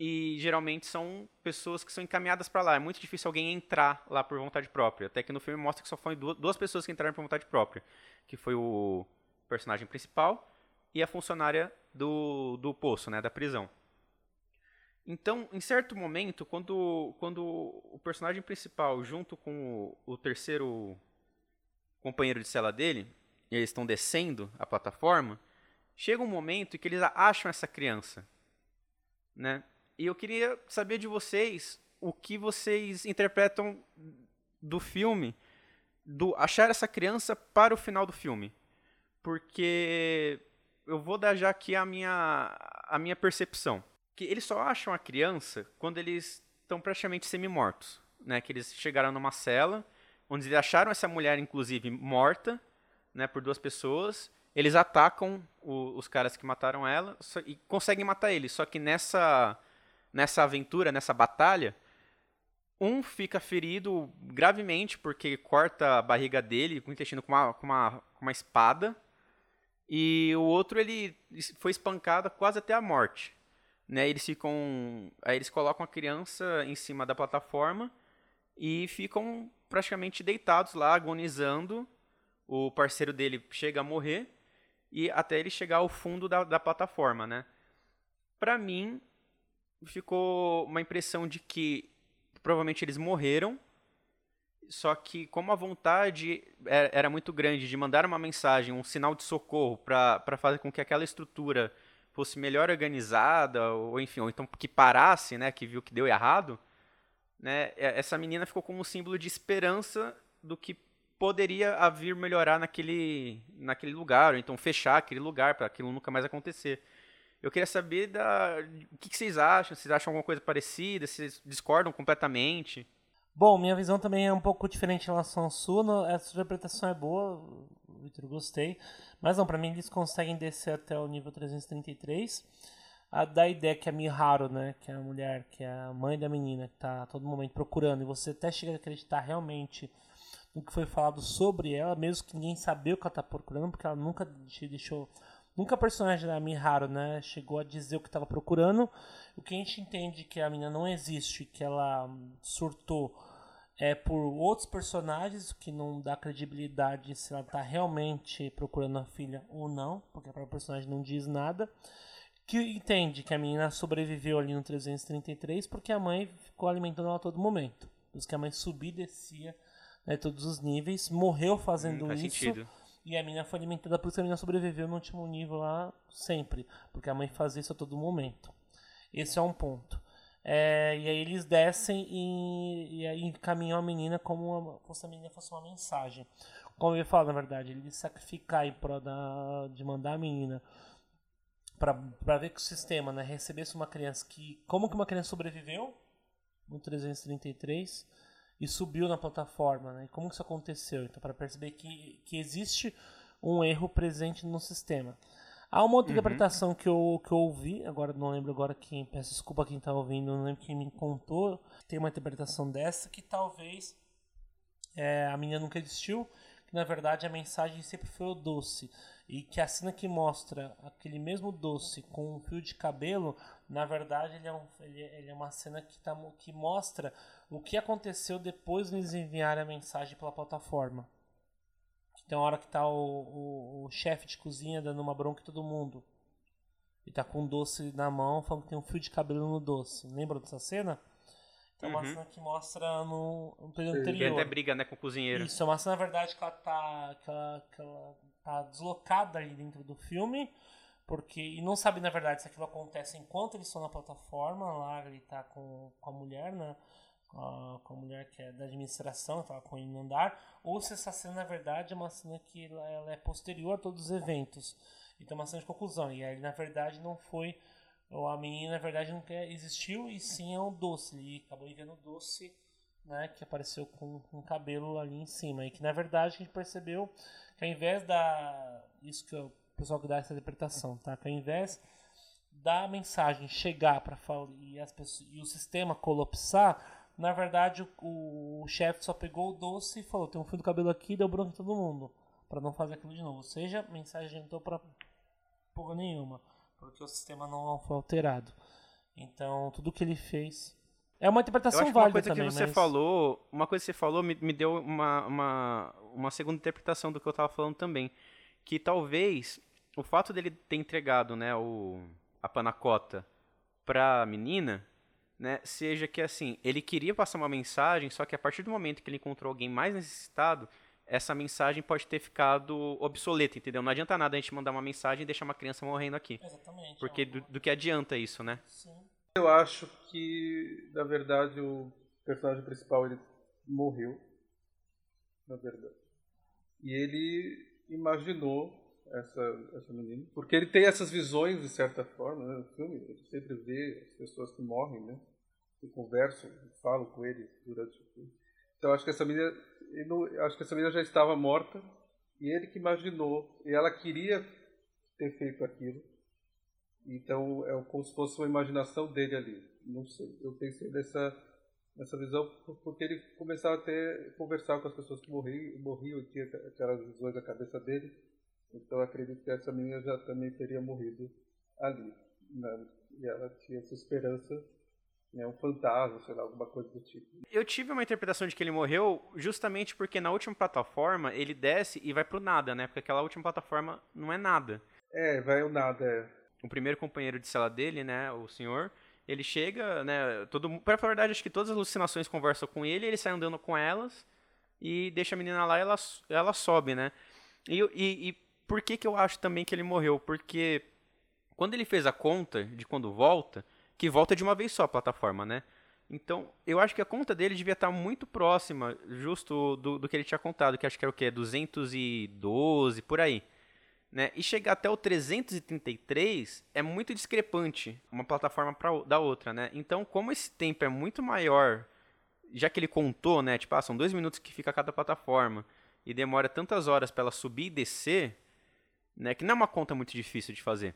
E geralmente são pessoas que são encaminhadas para lá. É muito difícil alguém entrar lá por vontade própria. Até que no filme mostra que só foram duas pessoas que entraram por vontade própria, que foi o personagem principal e a funcionária do, do poço, né, da prisão. Então, em certo momento, quando, quando o personagem principal, junto com o, o terceiro companheiro de cela dele, eles estão descendo a plataforma, chega um momento em que eles acham essa criança, né? E eu queria saber de vocês o que vocês interpretam do filme, do achar essa criança para o final do filme, porque eu vou dar já aqui a minha a minha percepção que eles só acham a criança quando eles estão praticamente semi-mortos, né? Que eles chegaram numa cela onde eles acharam essa mulher, inclusive, morta, né? Por duas pessoas. Eles atacam o, os caras que mataram ela só, e conseguem matar ele. Só que nessa nessa aventura, nessa batalha, um fica ferido gravemente porque corta a barriga dele o intestino com uma, com uma, com uma espada. E o outro ele foi espancado quase até a morte né? Eles ficam, aí eles colocam a criança em cima da plataforma e ficam praticamente deitados lá, agonizando. O parceiro dele chega a morrer e até ele chegar ao fundo da, da plataforma, né? Para mim, ficou uma impressão de que provavelmente eles morreram, só que como a vontade é, era muito grande de mandar uma mensagem, um sinal de socorro para fazer com que aquela estrutura fosse melhor organizada, ou enfim, ou então que parasse, né, que viu que deu errado, né, essa menina ficou como um símbolo de esperança do que poderia vir melhorar naquele, naquele lugar, ou então fechar aquele lugar para aquilo nunca mais acontecer. Eu queria saber da, o que, que vocês acham, vocês acham alguma coisa parecida, vocês discordam completamente? Bom, minha visão também é um pouco diferente em relação à sua. Essa interpretação é boa, Victor, gostei. Mas não, para mim eles conseguem descer até o nível 333. A da ideia que a Miharu, né, que é a mulher, que é a mãe da menina, que tá a todo momento procurando, e você até chega a acreditar realmente no que foi falado sobre ela, mesmo que ninguém sabia o que ela tá procurando, porque ela nunca deixou. Nunca a personagem da Miharu, né, chegou a dizer o que estava procurando. O que a gente entende que a menina não existe, que ela surtou é por outros personagens que não dá credibilidade se ela está realmente procurando a filha ou não, porque a própria personagem não diz nada. Que entende que a menina sobreviveu ali no 333 porque a mãe ficou alimentando ela a todo momento. Por isso que a mãe subia e descia né, todos os níveis, morreu fazendo hum, isso. Sentido. E a menina foi alimentada, por isso a menina sobreviveu no último nível lá sempre. Porque a mãe fazia isso a todo momento. Esse é um ponto. É, e aí eles descem e, e aí encaminham a menina como se a menina fosse uma mensagem. Como eu ia falar, na verdade, ele sacrificar em prol da, de mandar a menina para ver que o sistema né, recebesse uma criança que. Como que uma criança sobreviveu no 333 e subiu na plataforma? Né, e como que isso aconteceu? Então, para perceber que, que existe um erro presente no sistema. Há uma outra uhum. interpretação que eu, que eu ouvi, agora não lembro agora quem, peço desculpa quem está ouvindo, não lembro quem me contou, tem uma interpretação dessa que talvez é, a menina nunca existiu, que na verdade a mensagem sempre foi o doce. E que a cena que mostra aquele mesmo doce com um fio de cabelo, na verdade ele é, um, ele, ele é uma cena que, tá, que mostra o que aconteceu depois de eles enviarem a mensagem pela plataforma. Tem uma hora que tá o, o, o chefe de cozinha dando uma bronca em todo mundo. E tá com um doce na mão, falando que tem um fio de cabelo no doce. Lembra dessa cena? Tem uma uhum. cena que mostra no, no período anterior. até briga, né, com o cozinheiro. Isso, é uma cena, na verdade, que ela tá, que ela, que ela tá deslocada ali dentro do filme. Porque, e não sabe, na verdade, se aquilo acontece enquanto eles estão na plataforma. Lá ele tá com, com a mulher, né? com a, com mulher que é da administração, estava com ele no andar, ou se essa cena, na verdade, é uma cena que ela, ela é posterior a todos os eventos. Então, é uma cena de conclusão. E aí, na verdade, não foi. Ou a menina, na verdade, não existiu, e sim é um doce. E acabou enviando o doce né, que apareceu com um cabelo ali em cima. E que na verdade a gente percebeu que ao invés da. Isso que o pessoal que dá essa interpretação, tá? Que ao invés da mensagem chegar para e, as pessoas, e o sistema colapsar, na verdade o, o chefe só pegou o doce e falou: tem um fio do cabelo aqui, deu branco em todo mundo. para não fazer aquilo de novo. Ou seja, a mensagem entrou para porra nenhuma. Porque o sistema não foi alterado. Então, tudo que ele fez é uma interpretação válida uma coisa também, que você mas... falou, uma coisa que você falou me, me deu uma, uma, uma segunda interpretação do que eu estava falando também, que talvez o fato dele ter entregado, né, o a panacota para a menina, né, seja que assim, ele queria passar uma mensagem, só que a partir do momento que ele encontrou alguém mais necessitado, essa mensagem pode ter ficado obsoleta, entendeu? Não adianta nada a gente mandar uma mensagem e deixar uma criança morrendo aqui. Exatamente. Porque do, do que adianta isso, né? Sim. Eu acho que, na verdade, o personagem principal ele morreu. Na verdade. E ele imaginou essa, essa menina. Porque ele tem essas visões, de certa forma, né, no filme. Ele sempre vê as pessoas que morrem, né? Eu converso, falo com ele durante o filme. Então acho que essa menina, não, acho que essa menina já estava morta e ele que imaginou e ela queria ter feito aquilo. Então é como se fosse uma imaginação dele ali. Não sei. Eu pensei nessa nessa visão porque ele começava a ter conversar com as pessoas que morriam, morriam e tinha aquelas visões na cabeça dele. Então acredito que essa menina já também teria morrido ali. Né? E ela tinha essa esperança né, um fantasma, sei lá, alguma coisa do tipo. Eu tive uma interpretação de que ele morreu justamente porque na última plataforma ele desce e vai pro nada, né? Porque aquela última plataforma não é nada. É, vai o nada, é o primeiro companheiro de cela dele, né, o senhor, ele chega, né, todo, pra falar a verdade, acho que todas as alucinações conversam com ele, ele sai andando com elas e deixa a menina lá e ela, ela sobe, né. E, e, e por que que eu acho também que ele morreu? Porque quando ele fez a conta de quando volta, que volta de uma vez só a plataforma, né, então, eu acho que a conta dele devia estar muito próxima, justo do, do que ele tinha contado, que acho que era o quê? 212, por aí. Né? E chegar até o 333 é muito discrepante uma plataforma pra, da outra, né? Então, como esse tempo é muito maior, já que ele contou, né? Tipo, ah, são dois minutos que fica cada plataforma e demora tantas horas para ela subir e descer, né? Que não é uma conta muito difícil de fazer.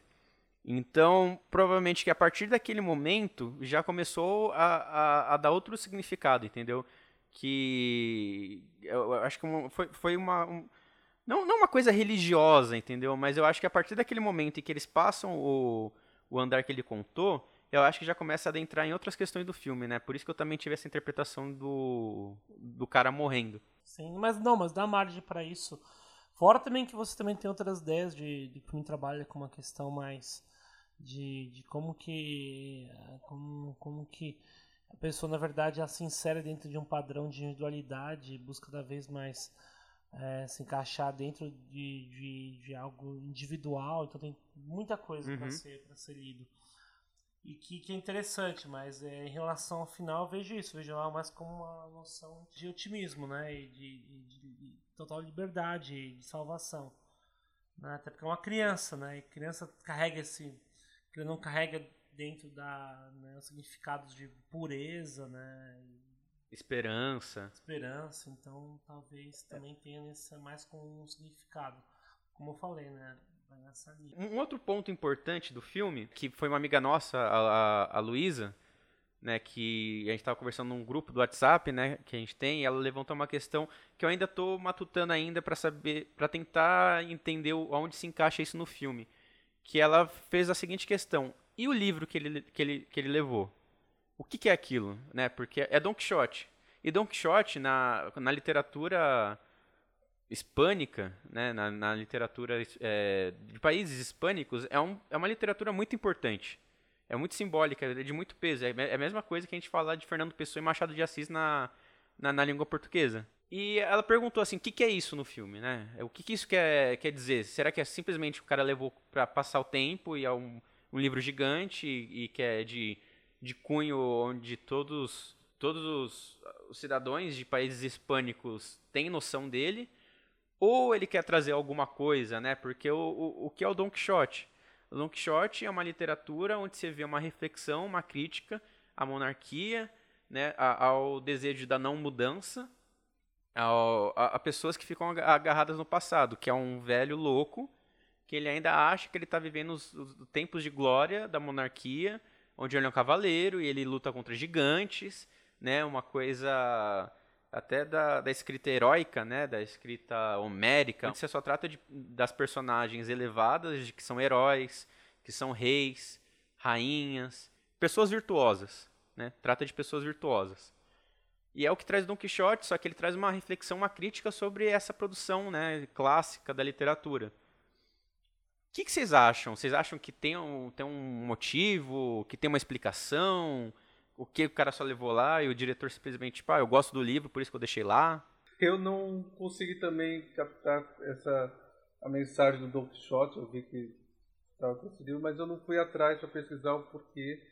Então, provavelmente que a partir daquele momento já começou a, a, a dar outro significado, entendeu? Que eu acho que foi, foi uma. Um, não, não uma coisa religiosa, entendeu? Mas eu acho que a partir daquele momento em que eles passam o, o andar que ele contou, eu acho que já começa a adentrar em outras questões do filme, né? Por isso que eu também tive essa interpretação do, do cara morrendo. Sim, mas não, mas dá margem para isso. Fora também que você também tem outras ideias de, de filme trabalha com uma questão mais de, de como que como, como que a pessoa na verdade se insere dentro de um padrão de individualidade, busca cada vez mais é, se encaixar dentro de, de, de, algo individual, então tem muita coisa uhum. para ser, ser lido. E que, que é interessante, mas é, em relação ao final eu vejo isso, vejo lá mais como uma noção de otimismo, né? E de, de total liberdade, de salvação. Né? Até porque é uma criança, né? E criança carrega esse. que não carrega dentro da né, os significados de pureza, né? Esperança. Esperança, então talvez também tenha esse mais com um significado. Como eu falei, né? Um outro ponto importante do filme, que foi uma amiga nossa, a, a, a Luísa, né, que a gente estava conversando num grupo do WhatsApp, né, que a gente tem, e ela levantou uma questão que eu ainda estou matutando ainda para saber, para tentar entender onde se encaixa isso no filme, que ela fez a seguinte questão: e o livro que ele, que ele, que ele levou? o que, que, é aquilo, né? Porque é Don Quixote. E Don Quixote, na, na literatura hispânica, né, na, na literatura é, de países hispânicos, é, um, é uma literatura muito importante. É muito simbólica, é de muito peso. É, é a mesma coisa que a gente falar de Fernando Pessoa e Machado de Assis na, na, na língua portuguesa. E ela perguntou assim, o que, que é isso no filme, né? O que, que isso quer, quer dizer? Será que é simplesmente o cara levou para passar o tempo e é um, um livro gigante e, e que é de de cunho onde todos, todos os, os cidadãos de países hispânicos têm noção dele, ou ele quer trazer alguma coisa, né? Porque o, o, o que é o Don Quixote? O Don Quixote é uma literatura onde você vê uma reflexão, uma crítica à monarquia, né, ao desejo da não mudança, ao, a, a, pessoas que ficam agarradas no passado, que é um velho louco, que ele ainda acha que ele está vivendo os, os, tempos de glória da monarquia, onde ele é um cavaleiro e ele luta contra gigantes, né, uma coisa até da, da escrita heróica, né, da escrita homérica, onde você só trata de, das personagens elevadas, de que são heróis, que são reis, rainhas, pessoas virtuosas, né, trata de pessoas virtuosas. E é o que traz Don Quixote, só que ele traz uma reflexão, uma crítica sobre essa produção né, clássica da literatura. O que, que, vocês acham? Vocês acham que tem um, tem um motivo, que tem uma explicação? O que o cara só levou lá e o diretor simplesmente, tipo, ah, eu gosto do livro, por isso que eu deixei lá? Eu não consegui também captar essa a mensagem do Don Quixote, eu vi que estava conseguindo, mas eu não fui atrás para pesquisar o porquê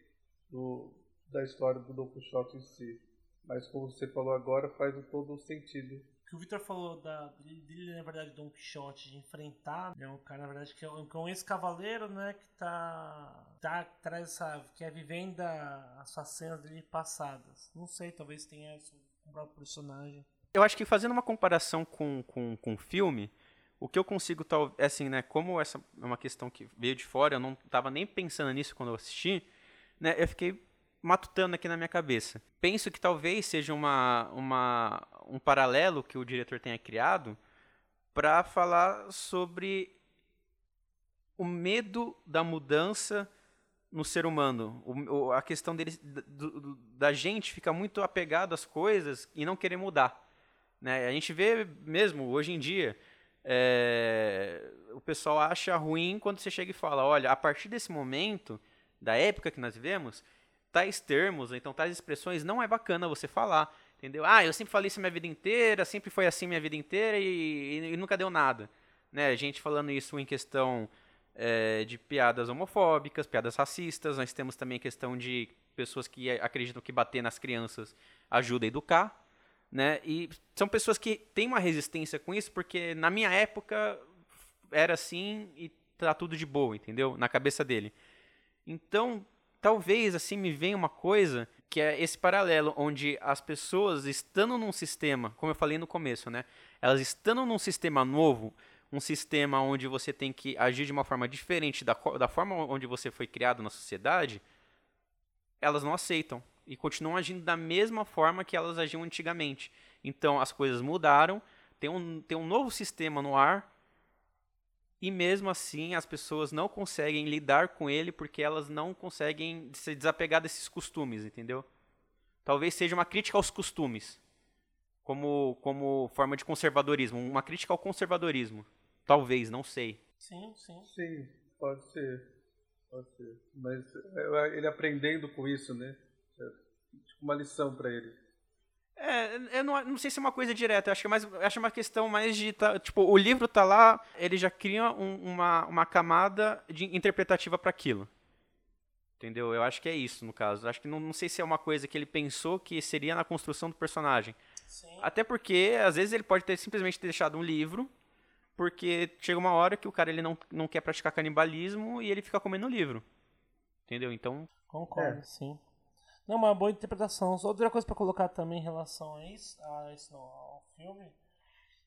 do, da história do Don Quixote em si. Mas como você falou agora, faz todo o sentido. O que o Victor falou da, dele, na verdade, Don Quixote, de enfrentar, é um cara, na verdade, que é um, é um ex-cavaleiro, né, que tá, tá, traz essa, que é vivendo as facenas dele passadas. Não sei, talvez tenha isso com o próprio personagem. Eu acho que fazendo uma comparação com, com, com o filme, o que eu consigo, tal, é assim, né, como essa é uma questão que veio de fora, eu não estava nem pensando nisso quando eu assisti, né, eu fiquei matutando aqui na minha cabeça. Penso que talvez seja uma, uma, um paralelo que o diretor tenha criado para falar sobre o medo da mudança no ser humano. O, a questão dele, do, da gente ficar muito apegado às coisas e não querer mudar. Né? A gente vê mesmo hoje em dia. É, o pessoal acha ruim quando você chega e fala: olha, a partir desse momento, da época que nós vivemos, tais termos, então tais expressões, não é bacana você falar, entendeu? Ah, eu sempre falei isso minha vida inteira, sempre foi assim minha vida inteira e, e, e nunca deu nada. Né? Gente falando isso em questão é, de piadas homofóbicas, piadas racistas, nós temos também a questão de pessoas que acreditam que bater nas crianças ajuda a educar, né? E são pessoas que têm uma resistência com isso, porque na minha época era assim e tá tudo de boa, entendeu? Na cabeça dele. Então, talvez assim me venha uma coisa que é esse paralelo onde as pessoas estando num sistema, como eu falei no começo, né? Elas estando num sistema novo, um sistema onde você tem que agir de uma forma diferente da, da forma onde você foi criado na sociedade, elas não aceitam e continuam agindo da mesma forma que elas agiam antigamente. Então as coisas mudaram, tem um, tem um novo sistema no ar e mesmo assim as pessoas não conseguem lidar com ele porque elas não conseguem se desapegar desses costumes, entendeu? Talvez seja uma crítica aos costumes, como, como forma de conservadorismo, uma crítica ao conservadorismo. Talvez, não sei. Sim, sim. Sim, pode ser. Pode ser. Mas é, ele aprendendo com isso, né? É tipo uma lição para ele. É, eu não, não sei se é uma coisa direta, acho que é mais, acho uma questão mais de. Tá, tipo, o livro tá lá, ele já cria um, uma, uma camada de interpretativa para aquilo. Entendeu? Eu acho que é isso, no caso. Acho que não, não sei se é uma coisa que ele pensou que seria na construção do personagem. Sim. Até porque, às vezes, ele pode ter simplesmente deixado um livro, porque chega uma hora que o cara ele não, não quer praticar canibalismo e ele fica comendo o livro. Entendeu? Então. Concordo, é. sim. Não, uma boa interpretação. Outra coisa para colocar também em relação a isso, a isso não, ao filme,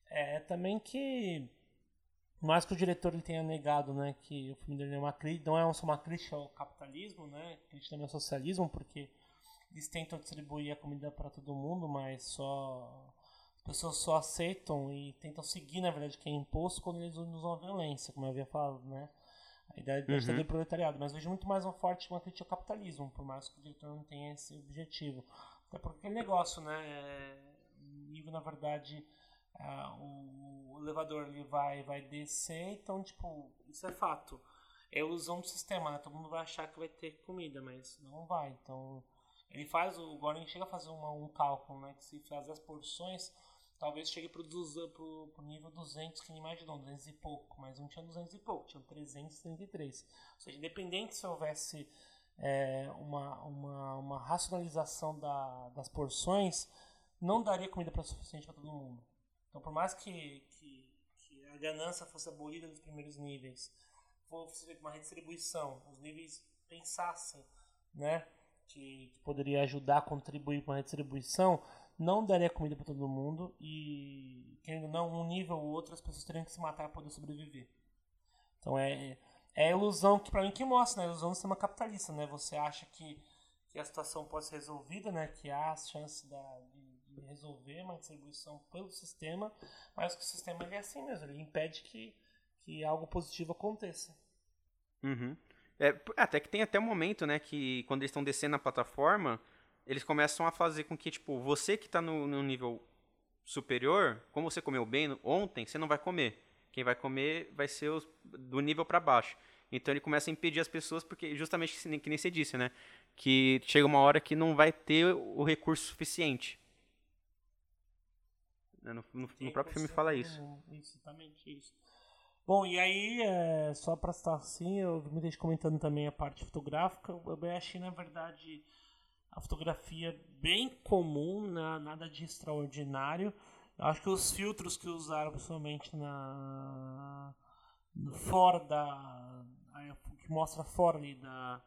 é também que, mais que o diretor ele tenha negado, né, que o filme dele é uma não é só uma crítica ao capitalismo, né, crítica também ao socialismo, porque eles tentam distribuir a comida para todo mundo, mas só as pessoas só aceitam e tentam seguir, na verdade, que é imposto quando eles usam a violência, como eu havia falado, né? A ideia de uhum. do proletariado, mas vejo muito mais uma forte uma crítica ao capitalismo, por mais que o diretor não tenha esse objetivo. Até porque aquele negócio, né? É, nível, na verdade, é, o, elevador ele vai, vai descer, então, tipo, isso é fato. É ilusão do sistema, né? Todo mundo vai achar que vai ter comida, mas não vai. Então, ele faz, o Gordon chega a fazer uma, um cálculo, né? Que se fazer as porções talvez chegue para o nível 200 que ele imaginou, 200 e pouco, mas não tinha 200 e pouco, tinha 333. Ou seja, independente se houvesse é, uma, uma, uma racionalização da, das porções, não daria comida para suficiente para todo mundo. Então, por mais que, que, que, a ganância fosse abolida nos primeiros níveis, fosse uma redistribuição, os níveis pensassem, né? que, que poderia ajudar a contribuir com a redistribuição, não daria comida para todo mundo e, querendo não, um nível ou outro, as pessoas teriam que se matar para poder sobreviver. Então é, é a ilusão que, para mim, que mostra, né? A ilusão do sistema capitalista, né? Você acha que, que a situação pode ser resolvida, né? Que há a chance da, de, de resolver uma distribuição pelo sistema, mas que o sistema ele é assim mesmo, ele impede que, que algo positivo aconteça. Uhum. É, até que tem até um momento, né, que quando eles estão descendo na plataforma, eles começam a fazer com que, tipo, você que está no, no, nível superior, como você comeu bem ontem, você não vai comer. Quem vai comer vai ser os, do nível para baixo. Então ele começa a impedir as pessoas, porque justamente que nem você disse, né? Que chega uma hora que não vai ter o recurso suficiente. Né, no, no, no próprio filme fala isso. Exatamente isso. Bom, e aí, é, só para estar assim, eu me deixo comentando também a parte fotográfica. Eu achei, na verdade, a fotografia bem comum, né? nada de extraordinário. Eu acho que os filtros que usaram, principalmente na fora da que mostra fora ali da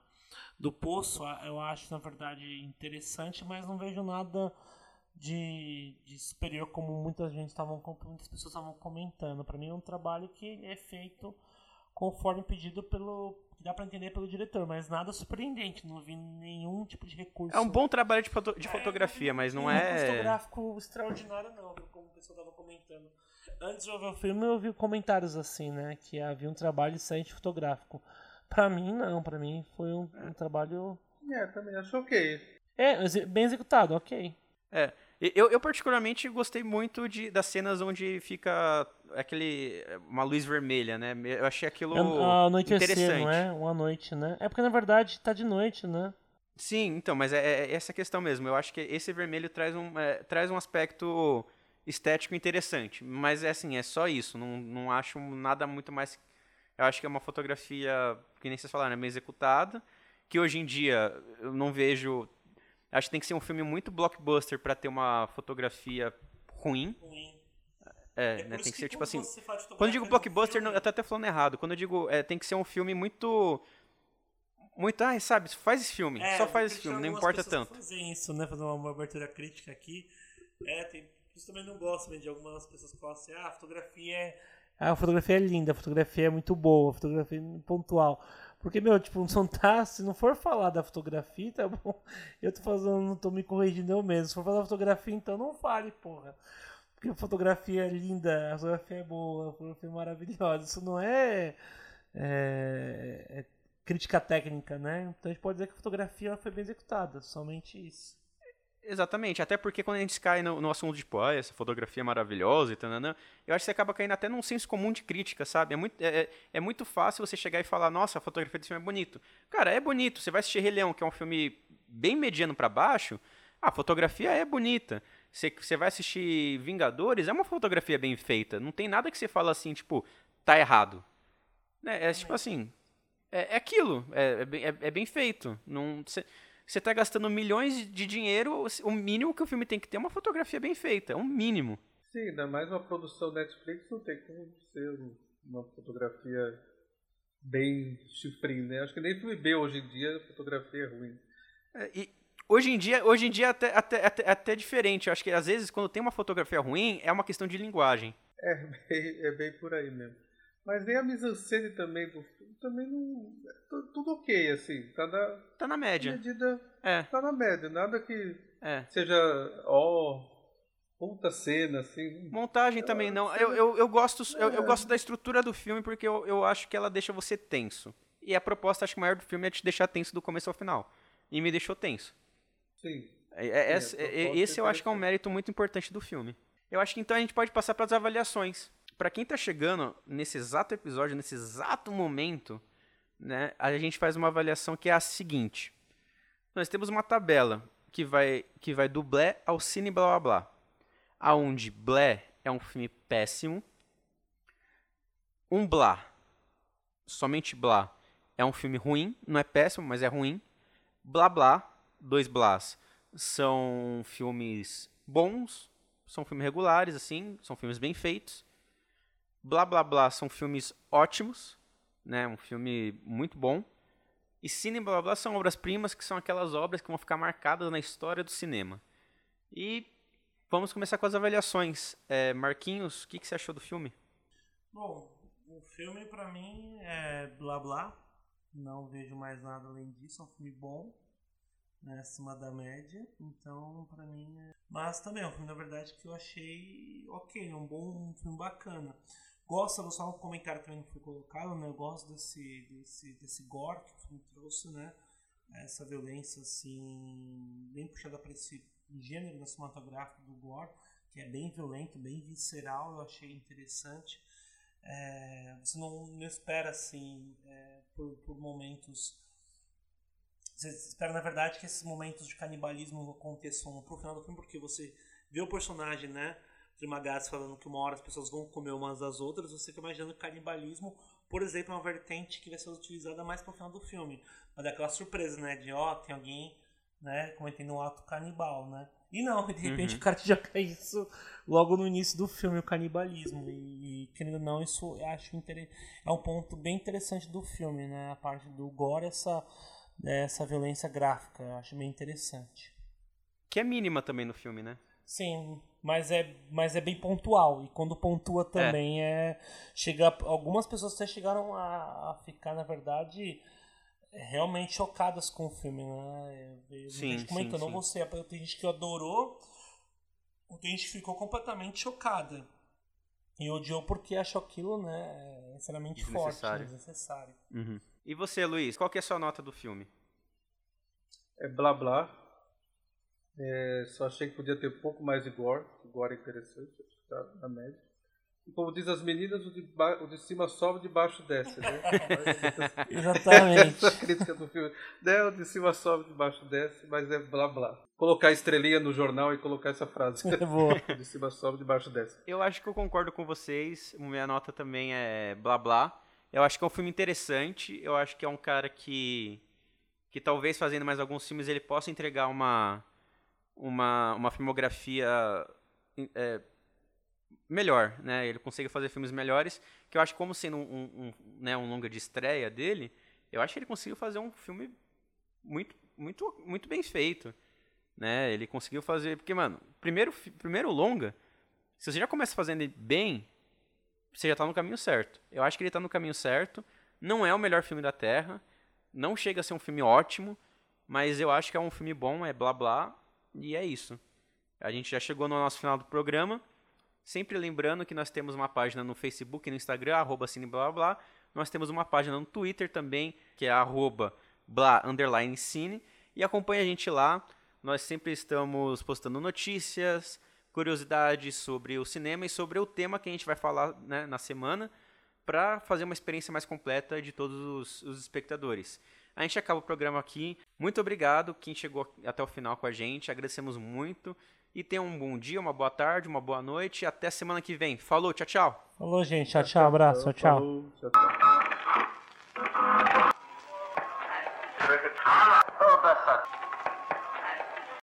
do poço, eu acho na verdade interessante, mas não vejo nada de, de superior como gente estavam muitas pessoas estavam comentando. Para mim é um trabalho que é feito conforme pedido pelo que dá para entender pelo diretor, mas nada surpreendente, não vi nenhum tipo de recurso. É um bom trabalho de, foto, de é, fotografia, mas não é um fotográfico extraordinário não, como o pessoal estava comentando. Antes de eu ver o filme, eu vi comentários assim, né, que havia um trabalho excelente fotográfico. Para mim não, para mim foi um, um trabalho É, também acho OK. É, bem executado, OK. É, eu, eu, particularmente gostei muito de, das cenas onde fica aquele uma luz vermelha, né? Eu achei aquilo a, a interessante. não é? Uma noite, né? É porque na verdade tá de noite, né? Sim, então, mas é, é essa questão mesmo. Eu acho que esse vermelho traz um, é, traz um aspecto estético interessante. Mas é assim, é só isso. Não, não acho nada muito mais. Eu acho que é uma fotografia, que nem vocês falaram, é bem executada. Que hoje em dia eu não vejo Acho que tem que ser um filme muito blockbuster para ter uma fotografia ruim. Ruim. É, é né, tem que ser tipo assim. Quando eu digo blockbuster, filme... eu tô até falando errado. Quando eu digo, é, tem que ser um filme muito. Muito, ai, sabe, faz esse filme, é, só faz esse filme, não importa tanto. Fazer isso, né? Fazer uma abertura crítica aqui. É, tem. Isso também não gosto né, de algumas pessoas que falam assim, ah, a fotografia é. Ah, a fotografia é linda, a fotografia é muito boa, a fotografia é pontual. Porque, meu, tipo, não tá, se não for falar da fotografia, tá bom? <laughs> Eu tô fazendo, não tô me corrigindo eu mesmo. Se for falar da fotografia, então não fale, porra. A fotografia é linda, a fotografia é boa, a fotografia é maravilhosa. Isso não é, é, é crítica técnica, né? Então a gente pode dizer que a fotografia foi bem executada, somente isso. Exatamente, até porque quando a gente cai no, no assunto de, pô, ah, essa fotografia é maravilhosa e tal, eu acho que você acaba caindo até num senso comum de crítica, sabe? É muito, é, é, é muito fácil você chegar e falar, nossa, a fotografia desse filme é bonito. Cara, é bonito. Você vai assistir Rei Leão, que é um filme bem mediano para baixo, a fotografia é bonita. Você, você vai assistir Vingadores, é uma fotografia bem feita. Não tem nada que você fala assim, tipo, tá errado. É, é tipo assim, é, é aquilo, é, é, é, bem feito. Não... Você, está gastando milhões de dinheiro, o mínimo que o filme tem que ter é uma fotografia bem feita, é um mínimo. Sim, ainda mais uma produção Netflix não tem como ser uma fotografia bem chifrinho, né? Acho que nem filme B hoje em dia a fotografia é ruim. É, e hoje em dia, hoje em dia até, até, até, até diferente. Eu acho que às vezes quando tem uma fotografia ruim é uma questão de linguagem. É <laughs> bem, é bem por aí mesmo. Mas nem a mise-en-scène também também não. É tudo ok, assim. Tá na, tá na média. Medida, é. Tá na média. Nada que é. seja. Ó. Oh, puta cena, assim. Montagem também não. Eu, eu, eu gosto, eu, eu, gosto da estrutura do filme porque eu, eu acho que ela deixa você tenso. E a proposta, acho que maior do filme é te deixar tenso do começo ao final. E me deixou tenso. Sim. É, é, Sim, é, esse eu acho que é um mérito muito importante do filme. Eu acho que então a gente pode passar para as avaliações para quem está chegando nesse exato episódio, nesse exato momento, né, a gente faz uma avaliação que é a seguinte. Nós temos uma tabela que vai, que vai do Blé ao Cine Blá Blá Blá. Aonde Blé é um filme péssimo. Um Blá, somente Blá, é um filme ruim. Não é péssimo, mas é ruim. Blá Blá, dois Blás, são filmes bons, são filmes regulares, assim, são filmes bem feitos. Blá Blá Blá são filmes ótimos, né? Um filme muito bom. E cine blá blá são obras-primas que são aquelas obras que vão ficar marcadas na história do cinema. E vamos começar com as avaliações. É, Marquinhos, o que, que você achou do filme? Bom, o filme para mim é blá blá. Não vejo mais nada além disso. É um filme bom, né, acima da média. Então, para mim. É... Mas também é um filme, na verdade, que eu achei ok. É um bom um filme bacana. Gosto, só um comentário também não foi colocado, né? Eu gosto desse, desse, desse gore que o filme trouxe, né? Essa violência, assim, bem puxada para esse gênero cinematográfico do gore, que é bem violento, bem visceral, eu achei interessante. É, você não, não espera, assim, é, por, por momentos você espera, na verdade, que esses momentos de canibalismo aconteçam pro final do filme, porque você vê o personagem, né? Trimagazzi falando que uma hora as pessoas vão comer umas das outras, você fica imaginando que canibalismo, por exemplo, é uma vertente que vai ser utilizada mais pro final do filme. Mas é aquela surpresa, né? De, ó, oh, tem alguém, né, cometendo um ato canibal, né? E não, de repente uhum. o cara já cai isso logo no início do filme, o canibalismo. E, querendo ou não, isso eu acho. É um ponto bem interessante do filme, né? A parte do gore, essa, essa violência gráfica. Eu acho bem interessante. Que é mínima também no filme, né? Sim, mas é, mas é bem pontual. E quando pontua também é. é chega, algumas pessoas até chegaram a, a ficar, na verdade, realmente chocadas com o filme, né? Eu, sim, gente comentando, sim, não você, tem gente que adorou, tem gente que ficou completamente chocada. E odiou porque achou aquilo, né, extremamente forte, desnecessário. Uhum. E você, Luiz, qual que é a sua nota do filme? É blá blá. É, só achei que podia ter um pouco mais de gore. Gore é interessante, acho que tá na média. E como diz as meninas, o de, ba... o de cima sobe, o de baixo desce, né? <laughs> Exatamente. Essa crítica do filme. Né? O de cima sobe, o de baixo desce, mas é blá blá. Colocar estrelinha no jornal e colocar essa frase. <laughs> É boa. de cima sobe, de baixo desce. Eu acho que eu concordo com vocês. Minha nota também é blá blá. Eu acho que é um filme interessante. Eu acho que é um cara que. que talvez fazendo mais alguns filmes ele possa entregar uma uma, uma filmografia é, melhor, né? Ele consegue fazer filmes melhores, que eu acho como sendo um, um, né, um longa de estreia dele, eu acho que ele conseguiu fazer um filme muito, muito, muito bem feito, né? Ele conseguiu fazer, porque mano, primeiro, primeiro longa, se você já começa fazendo bem, você já está no caminho certo. Eu acho que ele está no caminho certo. Não é o melhor filme da Terra, não chega a ser um filme ótimo, mas eu acho que é um filme bom, é blá blá, e é isso. A gente já chegou no nosso final do programa. Sempre lembrando que nós temos uma página no Facebook e no Instagram, arroba cine blá, blá. Nós temos uma página no Twitter também, que é arroba blá underline cine. E acompanha a gente lá. Nós sempre estamos postando notícias, curiosidades sobre o cinema e sobre o tema que a gente vai falar né, na semana para fazer uma experiência mais completa de todos os, os espectadores. A gente acaba o programa aqui. Muito obrigado quem chegou até o final com a gente. Agradecemos muito. E tenha um bom dia, uma boa tarde, uma boa noite. Até semana que vem. Falou, tchau, tchau. Falou, gente. Tchau, tchau. Abraço. Tchau, tchau. Falou, tchau, tchau.